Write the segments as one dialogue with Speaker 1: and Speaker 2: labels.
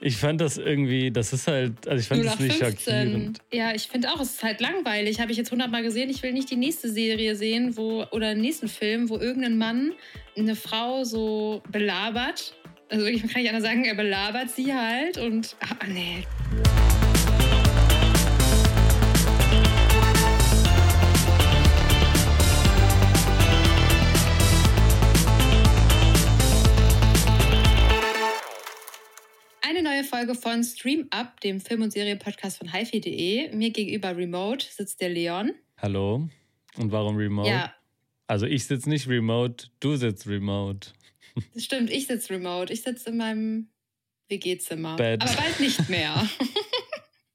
Speaker 1: Ich fand das irgendwie, das ist halt, also ich fand das nicht 15. schockierend.
Speaker 2: Ja, ich finde auch, es ist halt langweilig. Habe ich jetzt hundertmal gesehen. Ich will nicht die nächste Serie sehen, wo, oder den nächsten Film, wo irgendein Mann eine Frau so belabert. Also ich kann nicht anders sagen, er belabert sie halt und, ah, nee. Neue Folge von Stream Up, dem Film- und Serienpodcast von hifi.de. Mir gegenüber remote sitzt der Leon.
Speaker 1: Hallo. Und warum remote? Ja. Also ich sitze nicht remote, du sitzt remote.
Speaker 2: Das stimmt, ich sitze remote. Ich sitze in meinem WG-Zimmer. Aber bald nicht mehr.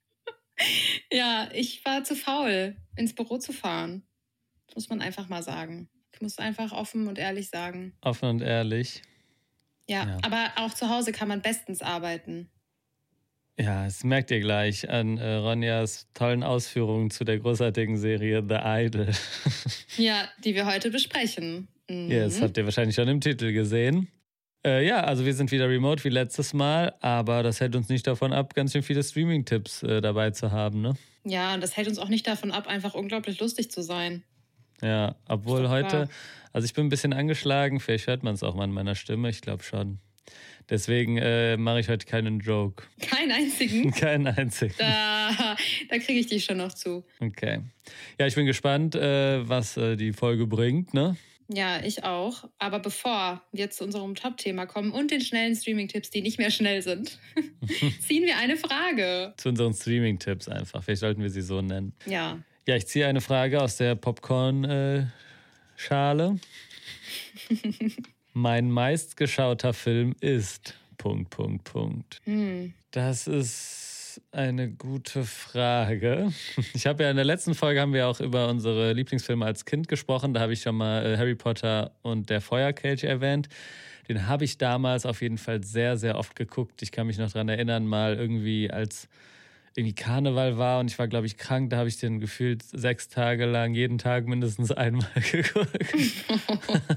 Speaker 2: ja, ich war zu faul, ins Büro zu fahren. Das muss man einfach mal sagen. Ich muss einfach offen und ehrlich sagen.
Speaker 1: Offen und ehrlich.
Speaker 2: Ja, ja, aber auch zu Hause kann man bestens arbeiten.
Speaker 1: Ja, das merkt ihr gleich an äh, Ronjas tollen Ausführungen zu der großartigen Serie The Idol.
Speaker 2: ja, die wir heute besprechen.
Speaker 1: Mhm. Ja, das habt ihr wahrscheinlich schon im Titel gesehen. Äh, ja, also wir sind wieder remote wie letztes Mal, aber das hält uns nicht davon ab, ganz schön viele Streaming-Tipps äh, dabei zu haben, ne?
Speaker 2: Ja, und das hält uns auch nicht davon ab, einfach unglaublich lustig zu sein.
Speaker 1: Ja, obwohl heute, also ich bin ein bisschen angeschlagen, vielleicht hört man es auch mal an meiner Stimme, ich glaube schon. Deswegen äh, mache ich heute keinen Joke.
Speaker 2: Keinen einzigen?
Speaker 1: Keinen einzigen.
Speaker 2: Da, da kriege ich dich schon noch zu.
Speaker 1: Okay. Ja, ich bin gespannt, äh, was äh, die Folge bringt, ne?
Speaker 2: Ja, ich auch. Aber bevor wir zu unserem Top-Thema kommen und den schnellen Streaming-Tipps, die nicht mehr schnell sind, ziehen wir eine Frage.
Speaker 1: Zu unseren Streaming-Tipps einfach. Vielleicht sollten wir sie so nennen.
Speaker 2: Ja.
Speaker 1: Ja, ich ziehe eine Frage aus der Popcorn-Schale. Mein meistgeschauter Film ist. Punkt, Punkt, Punkt.
Speaker 2: Hm.
Speaker 1: Das ist eine gute Frage. Ich habe ja in der letzten Folge haben wir auch über unsere Lieblingsfilme als Kind gesprochen. Da habe ich schon mal äh, Harry Potter und der Feuerkelch erwähnt. Den habe ich damals auf jeden Fall sehr, sehr oft geguckt. Ich kann mich noch daran erinnern, mal irgendwie als irgendwie Karneval war und ich war, glaube ich, krank. Da habe ich den gefühlt sechs Tage lang jeden Tag mindestens einmal geguckt.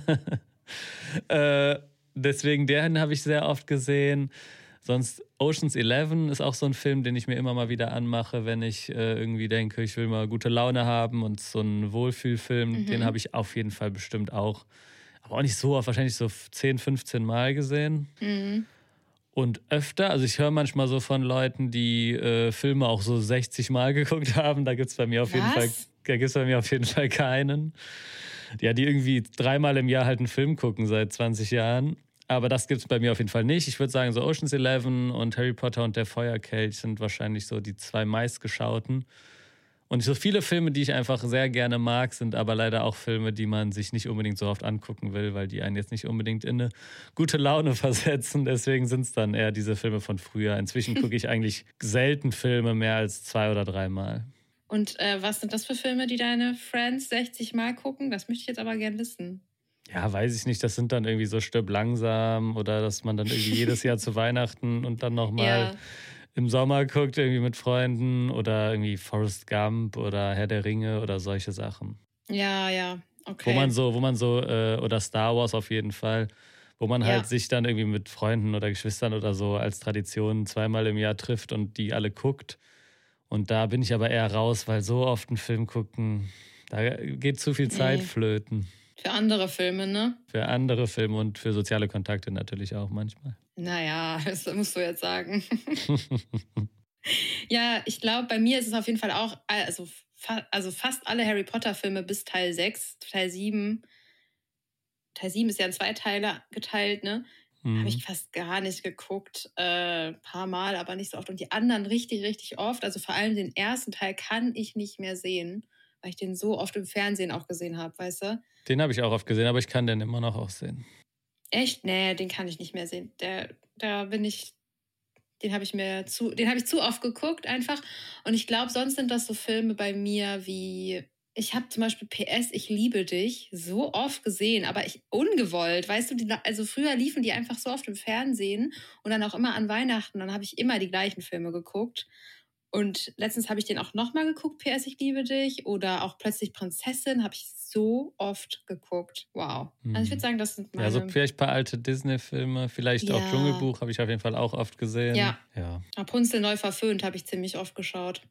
Speaker 1: äh, deswegen, den habe ich sehr oft gesehen. Sonst Oceans 11 ist auch so ein Film, den ich mir immer mal wieder anmache, wenn ich äh, irgendwie denke, ich will mal gute Laune haben und so ein Wohlfühlfilm, mhm. den habe ich auf jeden Fall bestimmt auch, aber auch nicht so oft, wahrscheinlich so 10, 15 Mal gesehen.
Speaker 2: Mhm.
Speaker 1: Und öfter, also ich höre manchmal so von Leuten, die äh, Filme auch so 60 Mal geguckt haben. Da gibt es bei mir auf Was? jeden Fall, da gibt's bei mir auf jeden Fall keinen. Ja, die irgendwie dreimal im Jahr halt einen Film gucken seit 20 Jahren. Aber das gibt es bei mir auf jeden Fall nicht. Ich würde sagen, so Ocean's Eleven und Harry Potter und der Feuerkelch sind wahrscheinlich so die zwei meistgeschauten. Und so viele Filme, die ich einfach sehr gerne mag, sind aber leider auch Filme, die man sich nicht unbedingt so oft angucken will, weil die einen jetzt nicht unbedingt in eine gute Laune versetzen. Deswegen sind es dann eher diese Filme von früher. Inzwischen gucke ich eigentlich selten Filme mehr als zwei oder dreimal.
Speaker 2: Und äh, was sind das für Filme, die deine Friends 60 Mal gucken? Das möchte ich jetzt aber gern wissen.
Speaker 1: Ja, weiß ich nicht. Das sind dann irgendwie so Stirb langsam oder dass man dann irgendwie jedes Jahr zu Weihnachten und dann nochmal ja im Sommer guckt, irgendwie mit Freunden oder irgendwie Forrest Gump oder Herr der Ringe oder solche Sachen.
Speaker 2: Ja, ja, okay.
Speaker 1: Wo man so, wo man so, äh, oder Star Wars auf jeden Fall, wo man ja. halt sich dann irgendwie mit Freunden oder Geschwistern oder so als Tradition zweimal im Jahr trifft und die alle guckt. Und da bin ich aber eher raus, weil so oft einen Film gucken, da geht zu viel Zeit nee. flöten.
Speaker 2: Für andere Filme, ne?
Speaker 1: Für andere Filme und für soziale Kontakte natürlich auch manchmal.
Speaker 2: Naja, das musst du jetzt sagen. ja, ich glaube, bei mir ist es auf jeden Fall auch, also, fa also fast alle Harry Potter-Filme bis Teil 6, Teil 7. Teil 7 ist ja in zwei Teile geteilt, ne? Mhm. Habe ich fast gar nicht geguckt. Ein äh, paar Mal, aber nicht so oft. Und die anderen richtig, richtig oft. Also vor allem den ersten Teil kann ich nicht mehr sehen, weil ich den so oft im Fernsehen auch gesehen habe, weißt du?
Speaker 1: Den habe ich auch oft gesehen, aber ich kann den immer noch auch sehen.
Speaker 2: Echt? Nee, den kann ich nicht mehr sehen. Der, da bin ich, den habe ich mir zu, den habe ich zu oft geguckt einfach. Und ich glaube, sonst sind das so Filme bei mir wie, ich habe zum Beispiel PS, ich liebe dich, so oft gesehen, aber ich ungewollt, weißt du, die, also früher liefen die einfach so oft im Fernsehen und dann auch immer an Weihnachten, dann habe ich immer die gleichen Filme geguckt. Und letztens habe ich den auch nochmal geguckt, PS, ich liebe dich. Oder auch plötzlich Prinzessin habe ich so oft geguckt. Wow. Also ich würde sagen, das sind meine...
Speaker 1: Also vielleicht ein paar alte Disney-Filme, vielleicht
Speaker 2: Ja.
Speaker 1: auch Dschungelbuch habe ich auf jeden Fall auch oft gesehen.
Speaker 2: Ja.
Speaker 1: ja.
Speaker 2: Rapunzel neu verföhnt habe ich ziemlich oft geschaut.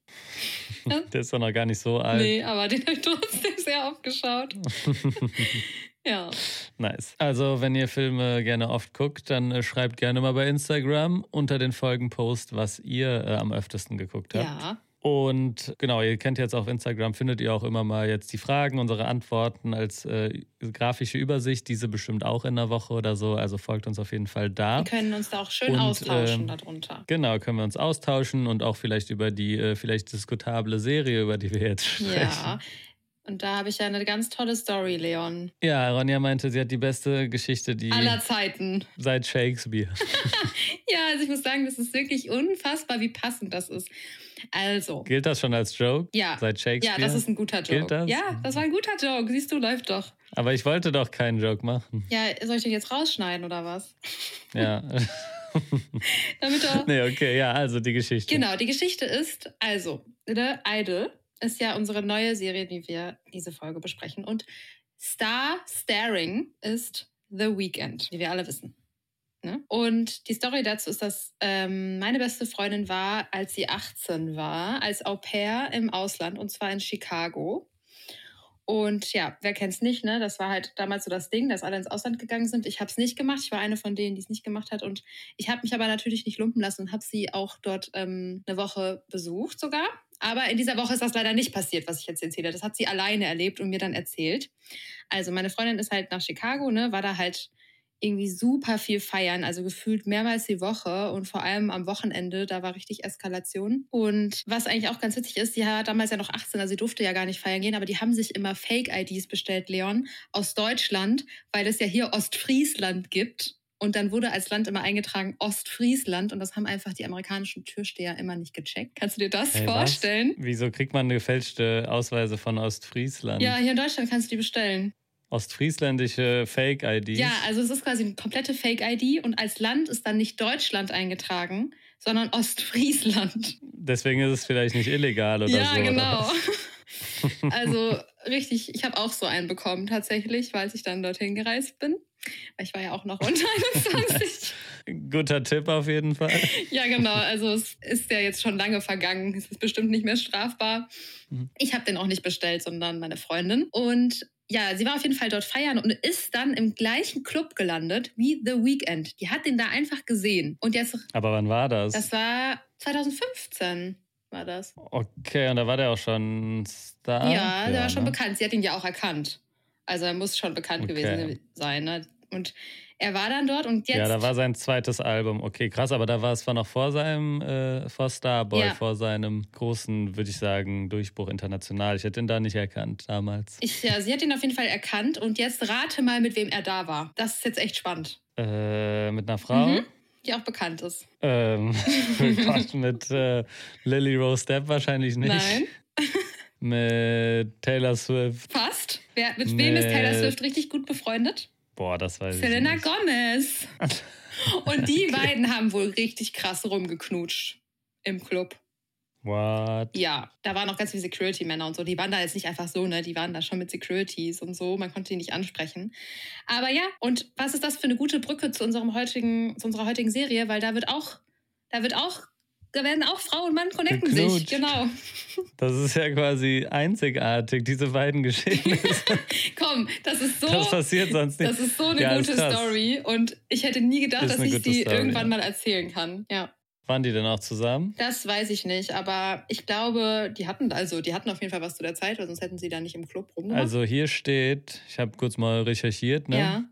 Speaker 1: Der ist doch noch gar nicht so alt.
Speaker 2: Nee, aber den habe ich trotzdem sehr oft geschaut. ja.
Speaker 1: Nice. Also, wenn ihr Filme gerne oft guckt, dann äh, schreibt gerne mal bei Instagram unter den Folgenpost, was ihr äh, am öftesten geguckt habt.
Speaker 2: Ja.
Speaker 1: Und genau, ihr kennt jetzt auf Instagram, findet ihr auch immer mal jetzt die Fragen, unsere Antworten als äh, grafische Übersicht. Diese bestimmt auch in der Woche oder so. Also folgt uns auf jeden Fall da.
Speaker 2: Wir können uns da auch schön
Speaker 1: Und,
Speaker 2: austauschen
Speaker 1: ähm,
Speaker 2: darunter.
Speaker 1: Genau, können wir uns austauschen und auch vielleicht über die äh, vielleicht diskutable Serie, über die wir jetzt sprechen.
Speaker 2: Ja. Und da habe ich ja eine ganz tolle Story, Leon.
Speaker 1: Ja, Ronja meinte, sie hat die beste Geschichte, die
Speaker 2: Aller Zeiten.
Speaker 1: seit Shakespeare.
Speaker 2: Ja, also ich muss sagen, das ist wirklich unfassbar, wie passend das ist. Also,
Speaker 1: Gilt das schon als Joke?
Speaker 2: Ja.
Speaker 1: Seit
Speaker 2: ja,
Speaker 1: Shakespeare?
Speaker 2: das ist ein guter Joke.
Speaker 1: Gilt das?
Speaker 2: Ja, das war ein guter Joke. Siehst du, läuft doch.
Speaker 1: Aber ich wollte doch keinen Joke machen.
Speaker 2: Ja, soll ich den jetzt rausschneiden oder was?
Speaker 1: Ja.
Speaker 2: Damit doch.
Speaker 1: nee, okay, ja, also die Geschichte.
Speaker 2: Genau, die Geschichte ist, also, The Idol ist ja unsere neue Serie, die wir diese Folge besprechen. Und Star Staring ist The Weekend, wie wir alle wissen. Ne? Und die Story dazu ist, dass ähm, meine beste Freundin war, als sie 18 war, als Au pair im Ausland und zwar in Chicago. Und ja, wer kennt's nicht, ne? Das war halt damals so das Ding, dass alle ins Ausland gegangen sind. Ich habe es nicht gemacht. Ich war eine von denen, die es nicht gemacht hat. Und ich habe mich aber natürlich nicht lumpen lassen und habe sie auch dort ähm, eine Woche besucht sogar. Aber in dieser Woche ist das leider nicht passiert, was ich jetzt erzähle. Das hat sie alleine erlebt und mir dann erzählt. Also meine Freundin ist halt nach Chicago, ne? War da halt irgendwie super viel feiern, also gefühlt mehrmals die Woche und vor allem am Wochenende, da war richtig Eskalation. Und was eigentlich auch ganz witzig ist, sie war damals ja noch 18, also sie durfte ja gar nicht feiern gehen, aber die haben sich immer Fake-IDs bestellt, Leon, aus Deutschland, weil es ja hier Ostfriesland gibt. Und dann wurde als Land immer eingetragen Ostfriesland und das haben einfach die amerikanischen Türsteher immer nicht gecheckt. Kannst du dir das
Speaker 1: Hey, was?
Speaker 2: vorstellen?
Speaker 1: Wieso kriegt man gefälschte Ausweise von Ostfriesland?
Speaker 2: Ja, hier in Deutschland kannst du die bestellen.
Speaker 1: Ostfriesländische Fake-IDs?
Speaker 2: Ja, also es ist quasi eine komplette Fake-ID und als Land ist dann nicht Deutschland eingetragen, sondern Ostfriesland.
Speaker 1: Deswegen ist es vielleicht nicht illegal oder
Speaker 2: ja,
Speaker 1: so. oder
Speaker 2: genau. Also richtig, ich habe auch so einen bekommen tatsächlich, als ich dann dorthin gereist bin. Weil ich war ja auch noch unter 21.
Speaker 1: Guter Tipp auf jeden Fall.
Speaker 2: ja, genau. Also es ist ja jetzt schon lange vergangen. Es ist bestimmt nicht mehr strafbar.
Speaker 1: Mhm.
Speaker 2: Ich habe den auch nicht bestellt, sondern meine Freundin. Und ja, sie war auf jeden Fall dort feiern und ist dann im gleichen Club gelandet wie The Weeknd. Die hat den da einfach gesehen. Und jetzt,
Speaker 1: Aber wann war das?
Speaker 2: das war 2015 war das.
Speaker 1: okay, und da war der auch schon Star?
Speaker 2: ja, der war schon
Speaker 1: ne?
Speaker 2: bekannt. Sie hat ihn ja auch erkannt. Also er muss schon bekannt
Speaker 1: Okay.
Speaker 2: gewesen sein. Ne? Und er war dann dort und jetzt.
Speaker 1: Ja, da war sein zweites Album. Okay, krass, aber da war es war noch vor seinem, äh, vor Starboy,
Speaker 2: Ja.
Speaker 1: vor seinem großen, würde ich sagen, Durchbruch international. Ich hätte ihn da nicht erkannt damals.
Speaker 2: ich, ja, sie hat ihn auf jeden Fall erkannt und jetzt rate mal, mit wem er da war. Das ist jetzt echt spannend.
Speaker 1: Äh, mit einer Frau?
Speaker 2: Mhm. Die auch bekannt ist.
Speaker 1: Ähm, oh Gott, mit äh, Lily Rose Depp wahrscheinlich nicht.
Speaker 2: Nein,
Speaker 1: Mit Taylor Swift.
Speaker 2: fast. Wer, mit wem ist Taylor
Speaker 1: Mit-
Speaker 2: Swift richtig gut befreundet?
Speaker 1: Boah, das weiß
Speaker 2: Selena
Speaker 1: ich nicht.
Speaker 2: Gomez. Und die
Speaker 1: Okay.
Speaker 2: beiden haben wohl richtig krass rumgeknutscht im Club.
Speaker 1: What?
Speaker 2: Ja, da waren auch ganz viele Security-Männer und so. Die waren da jetzt nicht einfach so, ne? Die waren da schon mit Securities und so. Man konnte die nicht ansprechen. Aber ja, und was ist das für eine gute Brücke zu unserem heutigen, zu unserer heutigen Serie? Weil da wird auch, da wird auch, da werden auch Frau und Mann connecten sich. Genau.
Speaker 1: Das ist ja quasi einzigartig, diese beiden Geschehnisse.
Speaker 2: Komm, das ist so.
Speaker 1: Das passiert sonst nicht.
Speaker 2: Das ist so eine
Speaker 1: Ja,
Speaker 2: gute. Story und ich hätte nie gedacht,
Speaker 1: Ist
Speaker 2: dass ich sie
Speaker 1: Story,
Speaker 2: irgendwann
Speaker 1: ja.
Speaker 2: mal erzählen kann. Ja,
Speaker 1: Waren die denn auch zusammen?
Speaker 2: das weiß ich nicht, aber ich glaube, die hatten also, die hatten auf jeden Fall was zu der Zeit, weil sonst hätten sie da nicht im Club rumgemacht.
Speaker 1: Also hier steht, ich habe kurz mal recherchiert, ne?
Speaker 2: ja,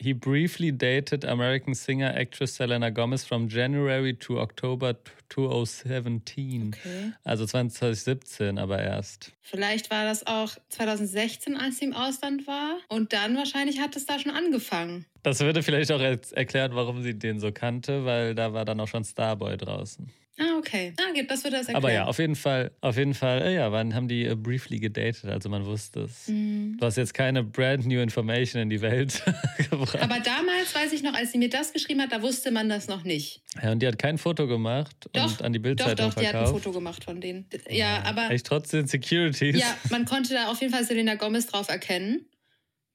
Speaker 1: He briefly dated American singer actress Selena Gomez from January to October 2017.
Speaker 2: okay.
Speaker 1: Also 2017 aber erst.
Speaker 2: Vielleicht war das auch 2016, als sie im Ausland war und dann wahrscheinlich hat es da schon angefangen.
Speaker 1: Das würde vielleicht auch er erklärt, warum sie den so kannte, weil da war dann auch schon Starboy draußen.
Speaker 2: Ah, okay. Ah, das würde das erklären.
Speaker 1: Aber ja, auf jeden Fall, auf jeden Fall, äh, ja, wann haben die äh, briefly gedatet, also man wusste es. Mm. Du hast jetzt keine brand new information in die Welt
Speaker 2: gebracht. Aber damals weiß ich noch, als sie mir das geschrieben hat, da wusste man das noch nicht.
Speaker 1: Ja, und die hat kein Foto gemacht doch, und an die Bildzeitung
Speaker 2: verkauft.
Speaker 1: Doch, doch,
Speaker 2: die hat ein Foto gemacht von denen. Ja, aber...
Speaker 1: Echt trotz den Securities?
Speaker 2: Ja, man konnte da auf jeden Fall Selena Gomez drauf erkennen.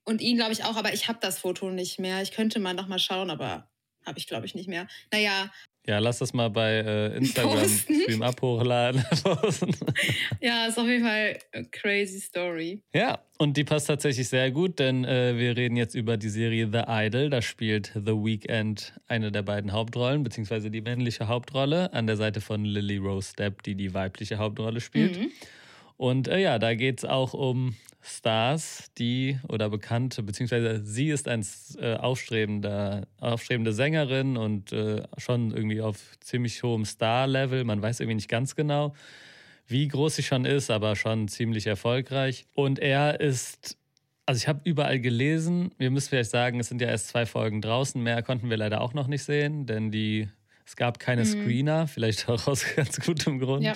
Speaker 2: Und ihn, glaube ich, auch. Aber ich habe das Foto nicht mehr. Ich könnte mal noch mal schauen, aber habe ich, glaube ich, nicht mehr. Naja,
Speaker 1: ja, lass das mal bei äh, Instagram Stream ab hochladen.
Speaker 2: ja, ist auf jeden Fall eine crazy Story.
Speaker 1: Ja, und die passt tatsächlich sehr gut, denn äh, wir reden jetzt über die Serie The Idol. Da spielt The Weeknd eine der beiden Hauptrollen, beziehungsweise die männliche Hauptrolle, an der Seite von Lily Rose Depp, die die weibliche Hauptrolle spielt. Mhm. Und äh, ja, da geht es auch um Stars, die oder Bekannte, beziehungsweise sie ist ein äh, aufstrebender, aufstrebende Sängerin und äh, schon irgendwie auf ziemlich hohem Star-Level. Man weiß irgendwie nicht ganz genau, wie groß sie schon ist, aber schon ziemlich erfolgreich. Und er ist, also ich habe überall gelesen, wir müssen vielleicht sagen, es sind ja erst zwei Folgen draußen, mehr konnten wir leider auch noch nicht sehen, denn die es gab keine mhm. Screener, vielleicht auch aus ganz gutem Grund. Ja.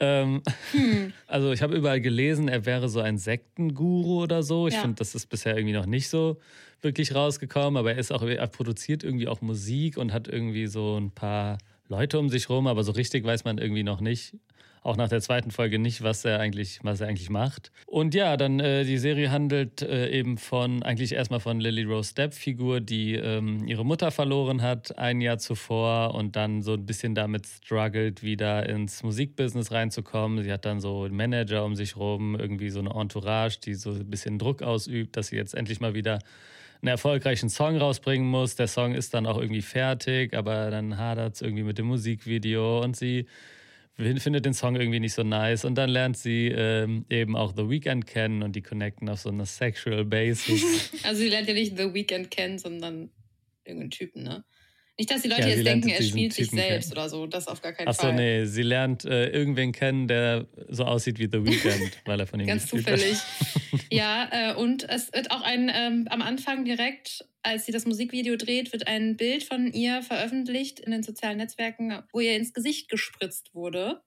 Speaker 1: Ähm, hm. Also ich habe überall gelesen, er wäre so ein Sektenguru oder so. Ich ja. finde, das ist bisher irgendwie noch nicht so wirklich rausgekommen, aber er ist auch, er produziert irgendwie auch Musik und hat irgendwie so ein paar Leute um sich rum, aber so richtig weiß man irgendwie noch nicht, auch nach der zweiten Folge nicht, was er eigentlich, was er eigentlich macht. Und ja, dann äh, die Serie handelt äh, eben von, eigentlich erstmal von Lily Rose Depp Figur, die ähm, ihre Mutter verloren hat ein Jahr zuvor und dann so ein bisschen damit struggelt, wieder ins Musikbusiness reinzukommen. Sie hat dann so einen Manager um sich rum, irgendwie so eine Entourage, die so ein bisschen Druck ausübt, dass sie jetzt endlich mal wieder einen erfolgreichen Song rausbringen muss. Der Song ist dann auch irgendwie fertig, aber dann hadert es irgendwie mit dem Musikvideo und sie findet den Song irgendwie nicht so nice und dann lernt sie ähm, eben auch The Weeknd kennen und die connecten auf so einer sexual basis.
Speaker 2: also sie lernt ja nicht The Weeknd kennen, sondern irgendeinen Typen, ne? Nicht, dass die Leute ja, jetzt denken, er spielt sich selbst kennen. oder so. Das auf gar keinen Ach so, Fall. Achso,
Speaker 1: nee. Sie lernt äh, irgendwen kennen, der so aussieht wie The Weeknd, weil er von ihm
Speaker 2: Ganz zufällig. ja, äh, und es wird auch ein, ähm, am Anfang direkt als sie das Musikvideo dreht, wird ein Bild von ihr veröffentlicht in den sozialen Netzwerken, wo ihr ins Gesicht gespritzt wurde.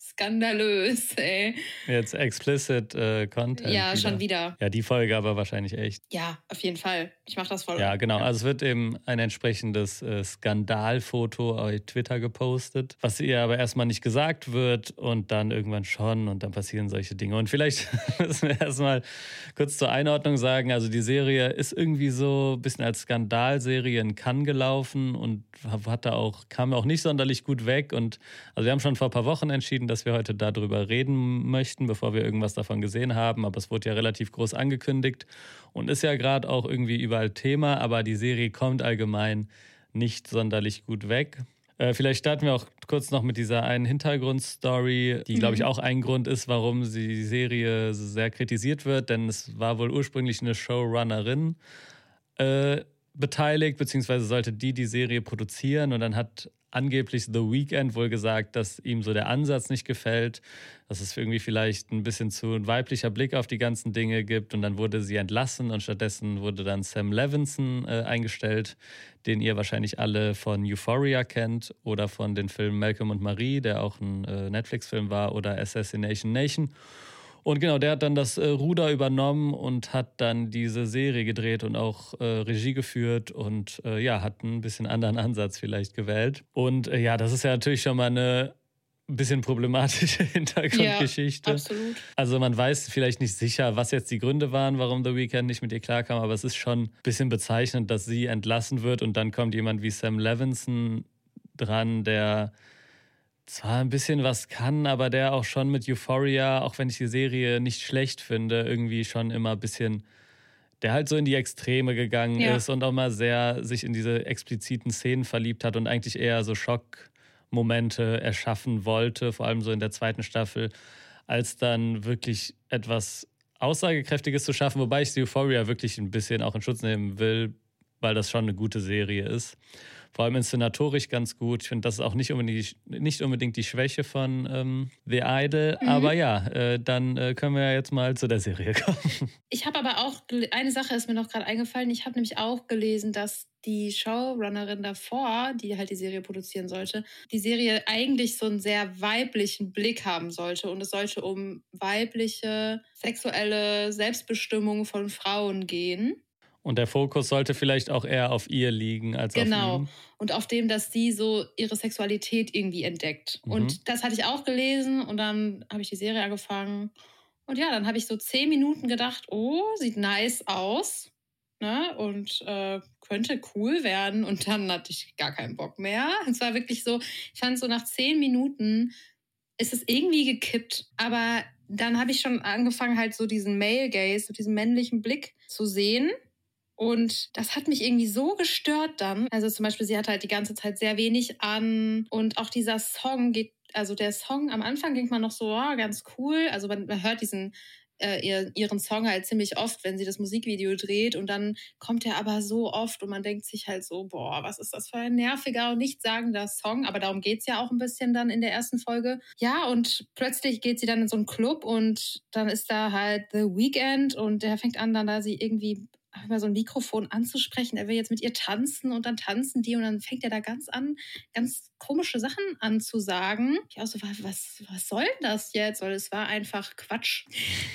Speaker 2: Skandalös, ey.
Speaker 1: Jetzt explicit äh, Content.
Speaker 2: Ja, wieder. schon wieder.
Speaker 1: Ja, die Folge aber wahrscheinlich echt.
Speaker 2: Ja, auf jeden Fall. Ich mache das voll.
Speaker 1: Ja, genau. Also es wird eben ein entsprechendes äh, Skandalfoto auf Twitter gepostet, was ihr aber erstmal nicht gesagt wird und dann irgendwann schon und dann passieren solche Dinge. Und vielleicht müssen wir erstmal kurz zur Einordnung sagen, also die Serie ist irgendwie so ein bisschen bisschen als Skandalserie in Cannes gelaufen und hat da auch, kam auch nicht sonderlich gut weg. Und also wir haben schon vor ein paar Wochen entschieden, dass wir heute darüber reden möchten, bevor wir irgendwas davon gesehen haben. Aber es wurde ja relativ groß angekündigt und ist ja gerade auch irgendwie überall Thema, aber die Serie kommt allgemein nicht sonderlich gut weg. Äh, vielleicht starten wir auch kurz noch mit dieser einen Hintergrundstory, die, glaube ich, mhm. auch ein Grund ist, warum die Serie sehr kritisiert wird, denn es war wohl ursprünglich eine Showrunnerin äh, beteiligt, beziehungsweise sollte die die Serie produzieren und dann hat angeblich The Weeknd wohl gesagt, dass ihm so der Ansatz nicht gefällt, dass es irgendwie vielleicht ein bisschen zu ein weiblicher Blick auf die ganzen Dinge gibt und dann wurde sie entlassen und stattdessen wurde dann Sam Levinson äh, eingestellt, den ihr wahrscheinlich alle von Euphoria kennt oder von den Filmen Malcolm und Marie, der auch ein äh, Netflix-Film war, oder Assassination Nation. Und genau, der hat dann das äh, Ruder übernommen und hat dann diese Serie gedreht und auch äh, Regie geführt und äh, ja, hat einen bisschen anderen Ansatz vielleicht gewählt. Und äh, ja, das ist ja natürlich schon mal eine ein bisschen problematische Hintergrundgeschichte. Ja,
Speaker 2: absolut.
Speaker 1: Also man weiß vielleicht nicht sicher, was jetzt die Gründe waren, warum The Weeknd nicht mit ihr klarkam, aber es ist schon ein bisschen bezeichnend, dass sie entlassen wird und dann kommt jemand wie Sam Levinson dran, der zwar ein bisschen was kann, aber der auch schon mit Euphoria, auch wenn ich die Serie nicht schlecht finde, irgendwie schon immer ein bisschen, der halt so in die Extreme gegangen ja. ist und auch mal sehr sich in diese expliziten Szenen verliebt hat und eigentlich eher so Schockmomente erschaffen wollte, vor allem so in der zweiten Staffel, als dann wirklich etwas Aussagekräftiges zu schaffen, wobei ich Euphoria wirklich ein bisschen auch in Schutz nehmen will, weil das schon eine gute Serie ist. Vor allem inszenatorisch ganz gut. Ich finde, das ist auch nicht unbedingt, nicht unbedingt die Schwäche von ähm, The Idol. Mhm. Aber ja, äh, dann äh, können wir ja jetzt mal zu der Serie kommen.
Speaker 2: Ich habe aber auch, eine Sache ist mir noch gerade eingefallen. Ich habe nämlich auch gelesen, dass die Showrunnerin davor, die halt die Serie produzieren sollte, die Serie eigentlich so einen sehr weiblichen Blick haben sollte. Und es sollte um weibliche sexuelle Selbstbestimmung von Frauen gehen.
Speaker 1: Und der Fokus sollte vielleicht auch eher auf ihr liegen als
Speaker 2: genau.
Speaker 1: auf.
Speaker 2: Genau. Und auf dem, dass sie so ihre Sexualität irgendwie entdeckt. Mhm. Und das hatte ich auch gelesen und dann habe ich die Serie angefangen. Und ja, dann habe ich so zehn Minuten gedacht, oh, sieht nice aus. Ne? Und äh, könnte cool werden. Und dann hatte ich gar keinen Bock mehr. Es war wirklich so, ich fand so nach zehn Minuten ist es irgendwie gekippt. Aber dann habe ich schon angefangen, halt so diesen Male Gaze, so diesen männlichen Blick zu sehen und das hat mich irgendwie so gestört dann. Also zum Beispiel, sie hat halt die ganze Zeit sehr wenig an. Und auch dieser Song geht, also der Song am Anfang ging man noch so, oh, ganz cool. Also man, man hört diesen äh, ihren Song halt ziemlich oft, wenn sie das Musikvideo dreht und dann kommt er aber so oft und man denkt sich halt so, boah, was ist das für ein nerviger und nichtssagender Song, aber darum geht es ja auch ein bisschen dann in der ersten Folge. Ja, und plötzlich geht sie dann in so einen Club und dann ist da halt The Weekend und der fängt an, dann da sie irgendwie über so ein Mikrofon anzusprechen, er will jetzt mit ihr tanzen und dann tanzen die und dann fängt er da ganz an, ganz komische Sachen anzusagen. Ich auch so, was, was soll denn das jetzt? Weil es war einfach Quatsch.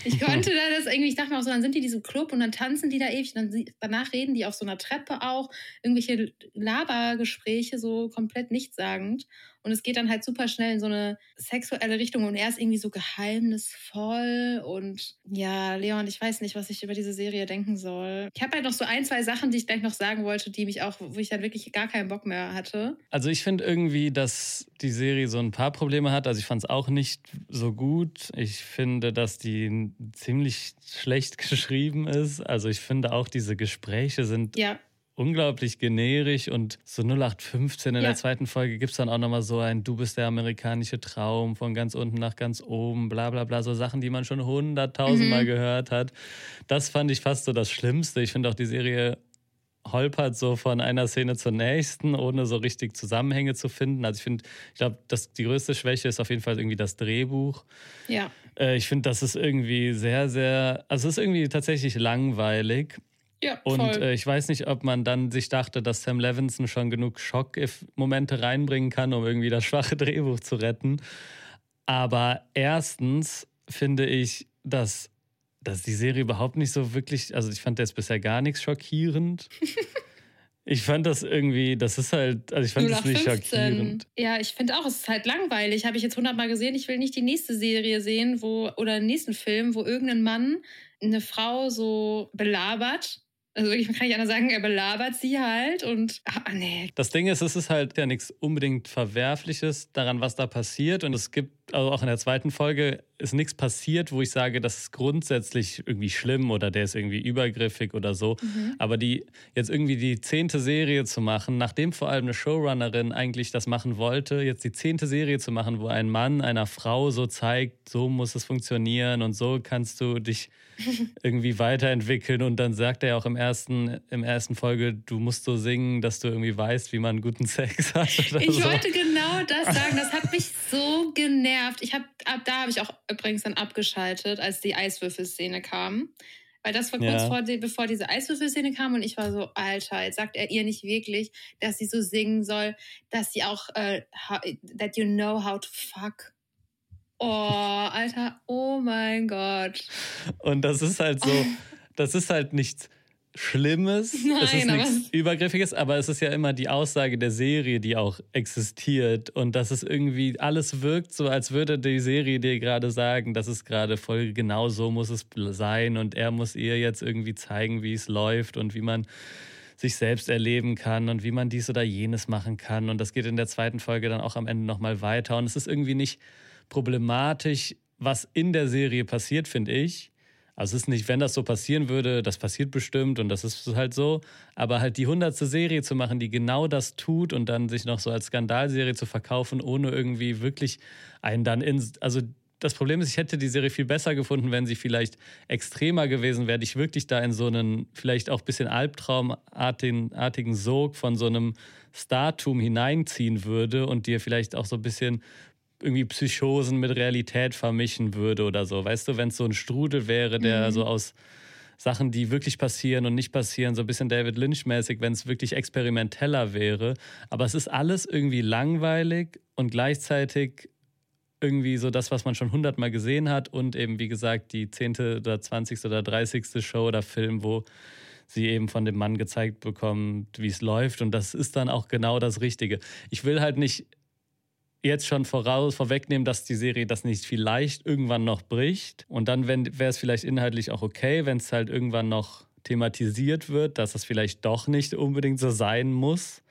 Speaker 2: Ich konnte da das irgendwie, ich dachte mir auch so, dann sind die in diesem Club und dann tanzen die da ewig, dann, danach reden die auf so einer Treppe auch, irgendwelche Labergespräche, so komplett nichtssagend. Und es geht dann halt super schnell in so eine sexuelle Richtung und er ist irgendwie so geheimnisvoll. Und ja, Leon, ich weiß nicht, was ich über diese Serie denken soll. Ich habe halt noch so ein, zwei Sachen, die ich gleich noch sagen wollte, die mich auch, wo ich dann wirklich gar keinen Bock mehr hatte.
Speaker 1: Also ich finde irgendwie, dass die Serie so ein paar Probleme hat. Also ich fand es auch nicht so gut. Ich finde, dass die ziemlich schlecht geschrieben ist. Also ich finde auch, diese Gespräche sind ja unglaublich generisch und so 0815 in ja. der zweiten Folge gibt es dann auch nochmal so ein Du bist der amerikanische Traum von ganz unten nach ganz oben, bla bla bla, so Sachen, die man schon hunderttausendmal mhm. gehört hat. Das fand ich fast so das Schlimmste. Ich finde auch die Serie holpert so von einer Szene zur nächsten, ohne so richtig Zusammenhänge zu finden. Also ich finde, ich glaube, die größte Schwäche ist auf jeden Fall irgendwie das Drehbuch.
Speaker 2: Ja.
Speaker 1: Äh, ich finde, das ist irgendwie sehr, sehr, also es ist irgendwie tatsächlich langweilig.
Speaker 2: Ja,
Speaker 1: und äh, ich weiß nicht, ob man dann sich dachte, dass Sam Levinson schon genug Schock-Momente reinbringen kann, um irgendwie das schwache Drehbuch zu retten. Aber erstens finde ich, dass, dass die Serie überhaupt nicht so wirklich, also ich fand jetzt bisher gar nichts schockierend. Ich fand das irgendwie, das ist halt, also ich fand das nicht 15. schockierend.
Speaker 2: Ja, ich finde auch, es ist halt langweilig. Habe ich jetzt hundertmal gesehen. Ich will nicht die nächste Serie sehen, wo, oder den nächsten Film, wo irgendein Mann eine Frau so belabert also ich kann nicht anders sagen, er belabert sie halt und ah, nee.
Speaker 1: Das Ding ist, es ist halt ja nichts unbedingt Verwerfliches daran, was da passiert. Und es gibt also auch in der zweiten Folge ist nichts passiert, wo ich sage, das ist grundsätzlich irgendwie schlimm oder der ist irgendwie übergriffig oder so. Mhm. Aber die jetzt irgendwie die zehnte Serie zu machen, nachdem vor allem eine Showrunnerin eigentlich das machen wollte, jetzt die zehnte Serie zu machen, wo ein Mann einer Frau so zeigt, so muss es funktionieren und so kannst du dich irgendwie weiterentwickeln. Und dann sagt er auch im ersten, im ersten Folge, du musst so singen, dass du irgendwie weißt, wie man guten Sex hat.
Speaker 2: ich
Speaker 1: so.
Speaker 2: wollte genau das sagen. Das hat mich so genervt. Ich habe ab da habe ich auch übrigens dann abgeschaltet, als die Eiswürfelszene kam. Weil das war kurz ja. vor, bevor diese Eiswürfelszene kam und ich war so, Alter, jetzt sagt er ihr nicht wirklich, dass sie so singen soll, dass sie auch, uh, that you know how to fuck. Oh, Alter, oh mein Gott.
Speaker 1: Und das ist halt so, das ist halt nichts Schlimmes, Nein, es ist nichts Übergriffiges, aber es ist ja immer die Aussage der Serie, die auch existiert. Und dass es irgendwie alles wirkt, so als würde die Serie dir gerade sagen, das ist gerade voll genau so muss es sein. Und er muss ihr jetzt irgendwie zeigen, wie es läuft und wie man sich selbst erleben kann und wie man dies oder jenes machen kann. Und das geht in der zweiten Folge dann auch am Ende nochmal weiter. Und es ist irgendwie nicht problematisch, was in der Serie passiert, finde ich also es ist nicht, wenn das so passieren würde, das passiert bestimmt und das ist halt so. Aber halt die hundertste Serie zu machen, die genau das tut und dann sich noch so als Skandalserie zu verkaufen, ohne irgendwie wirklich einen dann ins, also das Problem ist, ich hätte die Serie viel besser gefunden, wenn sie vielleicht extremer gewesen wäre. Ich wirklich da in so einen vielleicht auch ein bisschen Albtraumartigen Sog von so einem Startum hineinziehen würde und dir vielleicht auch so ein bisschen irgendwie Psychosen mit Realität vermischen würde oder so. Weißt du, wenn es so ein Strudel wäre, der mhm. so aus Sachen, die wirklich passieren und nicht passieren, so ein bisschen David Lynch-mäßig, wenn es wirklich experimenteller wäre. Aber es ist alles irgendwie langweilig und gleichzeitig irgendwie so das, was man schon hundertmal gesehen hat und eben, wie gesagt, die zehnte oder zwanzigste oder dreißigste Show oder Film, wo sie eben von dem Mann gezeigt bekommt, wie es läuft. Und das ist dann auch genau das Richtige. Ich will halt nicht jetzt schon voraus, vorwegnehmen, dass die Serie das nicht vielleicht irgendwann noch bricht. Und dann wäre es vielleicht inhaltlich auch okay, wenn es halt irgendwann noch thematisiert wird, dass es vielleicht doch nicht unbedingt so sein muss.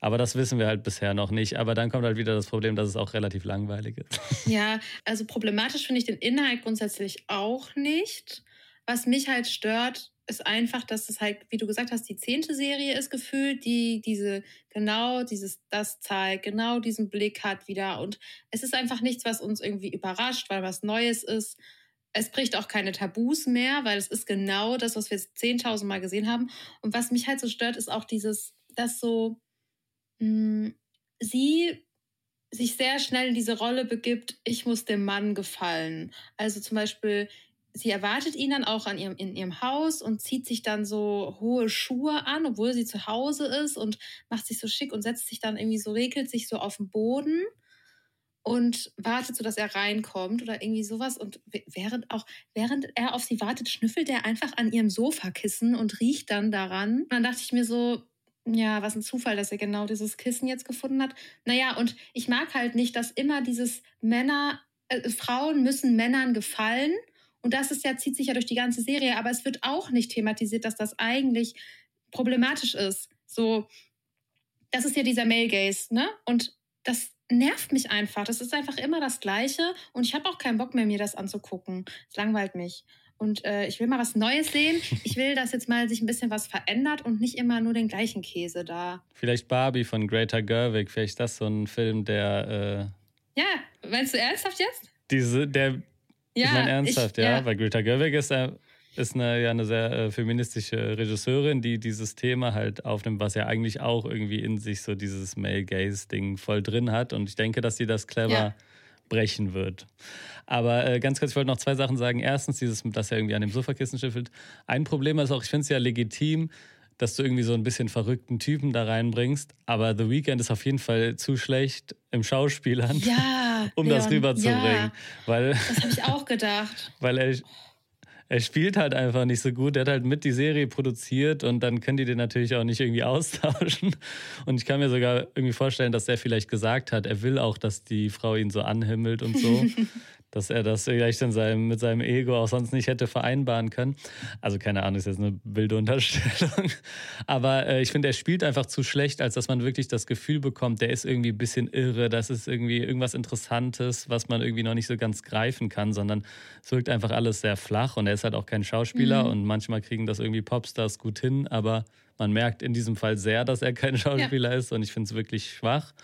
Speaker 1: Aber das wissen wir halt bisher noch nicht. Aber dann kommt halt wieder das Problem, dass es auch relativ langweilig ist.
Speaker 2: Ja, also problematisch finde ich den Inhalt grundsätzlich auch nicht. Was mich halt stört, ist einfach, dass es halt, wie du gesagt hast, die zehnte Serie ist gefühlt, die diese genau dieses das zeigt, genau diesen Blick hat wieder und es ist einfach nichts, was uns irgendwie überrascht, weil was Neues ist. Es bricht auch keine Tabus mehr, weil es ist genau das, was wir zehntausend Mal gesehen haben. Und was mich halt so stört, ist auch dieses, dass so mh, hm, sie sich sehr schnell in diese Rolle begibt, ich muss dem Mann gefallen. Also zum Beispiel sie erwartet ihn dann auch an ihrem, in ihrem Haus und zieht sich dann so hohe Schuhe an, obwohl sie zu Hause ist und macht sich so schick und setzt sich dann irgendwie so, regelt sich so auf den Boden und wartet so, dass er reinkommt oder irgendwie sowas. Und während auch, während er auf sie wartet, schnüffelt er einfach an ihrem Sofakissen und riecht dann daran. Und dann dachte ich mir so, ja, was ein Zufall, dass er genau dieses Kissen jetzt gefunden hat. Naja, und ich mag halt nicht, dass immer dieses Männer, äh, Frauen müssen Männern gefallen und das ist ja, zieht sich ja durch die ganze Serie, aber es wird auch nicht thematisiert, dass das eigentlich problematisch ist. So, das ist ja dieser Male Gaze, ne? Und das nervt mich einfach. Das ist einfach immer das Gleiche und ich habe auch keinen Bock mehr, mir das anzugucken. Es langweilt mich. Und äh, ich will mal was Neues sehen. Ich will, dass jetzt mal sich ein bisschen was verändert und nicht immer nur den gleichen Käse da.
Speaker 1: Vielleicht Barbie von Greta Gerwig. Vielleicht ist das so ein Film, der.
Speaker 2: Äh, ja, meinst du ernsthaft jetzt?
Speaker 1: Diese, der, ja, ich meine ernsthaft, ich, ja, ja, weil Greta Gerwig ist, äh, ist eine, ja eine sehr äh, feministische Regisseurin, die dieses Thema halt aufnimmt, was ja eigentlich auch irgendwie in sich so dieses Male-Gaze-Ding voll drin hat. Und ich denke, dass sie das clever ja. brechen wird. Aber äh, ganz kurz, ich wollte noch zwei Sachen sagen. Erstens, dieses, dass er irgendwie an dem Sofakissen schiffelt. Ein Problem ist auch, ich finde es ja legitim, dass du irgendwie so ein bisschen verrückten Typen da reinbringst. Aber The Weeknd ist auf jeden Fall zu schlecht im Schauspielern,
Speaker 2: ja,
Speaker 1: um Leon, das rüberzubringen. Ja,
Speaker 2: weil, das habe ich auch gedacht.
Speaker 1: weil er, er spielt halt einfach nicht so gut. Er hat halt mit die Serie produziert und dann können die den natürlich auch nicht irgendwie austauschen. Und ich kann mir sogar irgendwie vorstellen, dass er vielleicht gesagt hat, er will auch, dass die Frau ihn so anhimmelt und so. dass er das vielleicht in seinem, mit seinem Ego auch sonst nicht hätte vereinbaren können. Also keine Ahnung, ist jetzt eine wilde Unterstellung. Aber äh, ich finde, er spielt einfach zu schlecht, als dass man wirklich das Gefühl bekommt, der ist irgendwie ein bisschen irre, das ist irgendwie irgendwas Interessantes, was man irgendwie noch nicht so ganz greifen kann, sondern es wirkt einfach alles sehr flach und er ist halt auch kein Schauspieler mhm. und manchmal kriegen das irgendwie Popstars gut hin, aber man merkt in diesem Fall sehr, dass er kein Schauspieler ja. ist und ich finde es wirklich schwach.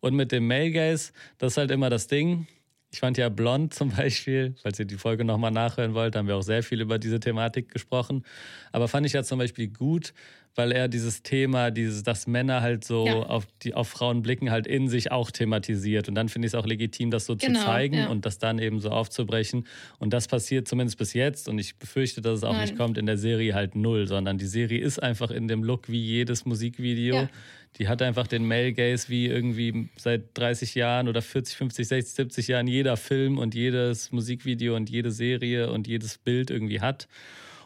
Speaker 1: Und mit dem Male Gaze, das ist halt immer das Ding ich fand ja Blond zum Beispiel, falls ihr die Folge nochmal nachhören wollt, haben wir auch sehr viel über diese Thematik gesprochen. Aber fand ich ja zum Beispiel gut, weil er dieses Thema, dieses, dass Männer halt so ja. auf, die, auf Frauen blicken, halt in sich auch thematisiert. Und dann finde ich es auch legitim, das so genau, zu zeigen ja. und das dann eben so aufzubrechen. Und das passiert zumindest bis jetzt. Und ich befürchte, dass es auch Nein. nicht kommt in der Serie halt null, sondern die Serie ist einfach in dem Look wie jedes Musikvideo. Ja. Die hat einfach den Male Gaze wie irgendwie seit 30 Jahren oder 40, 50, 60, 70 Jahren jeder Film und jedes Musikvideo und jede Serie und jedes Bild irgendwie hat.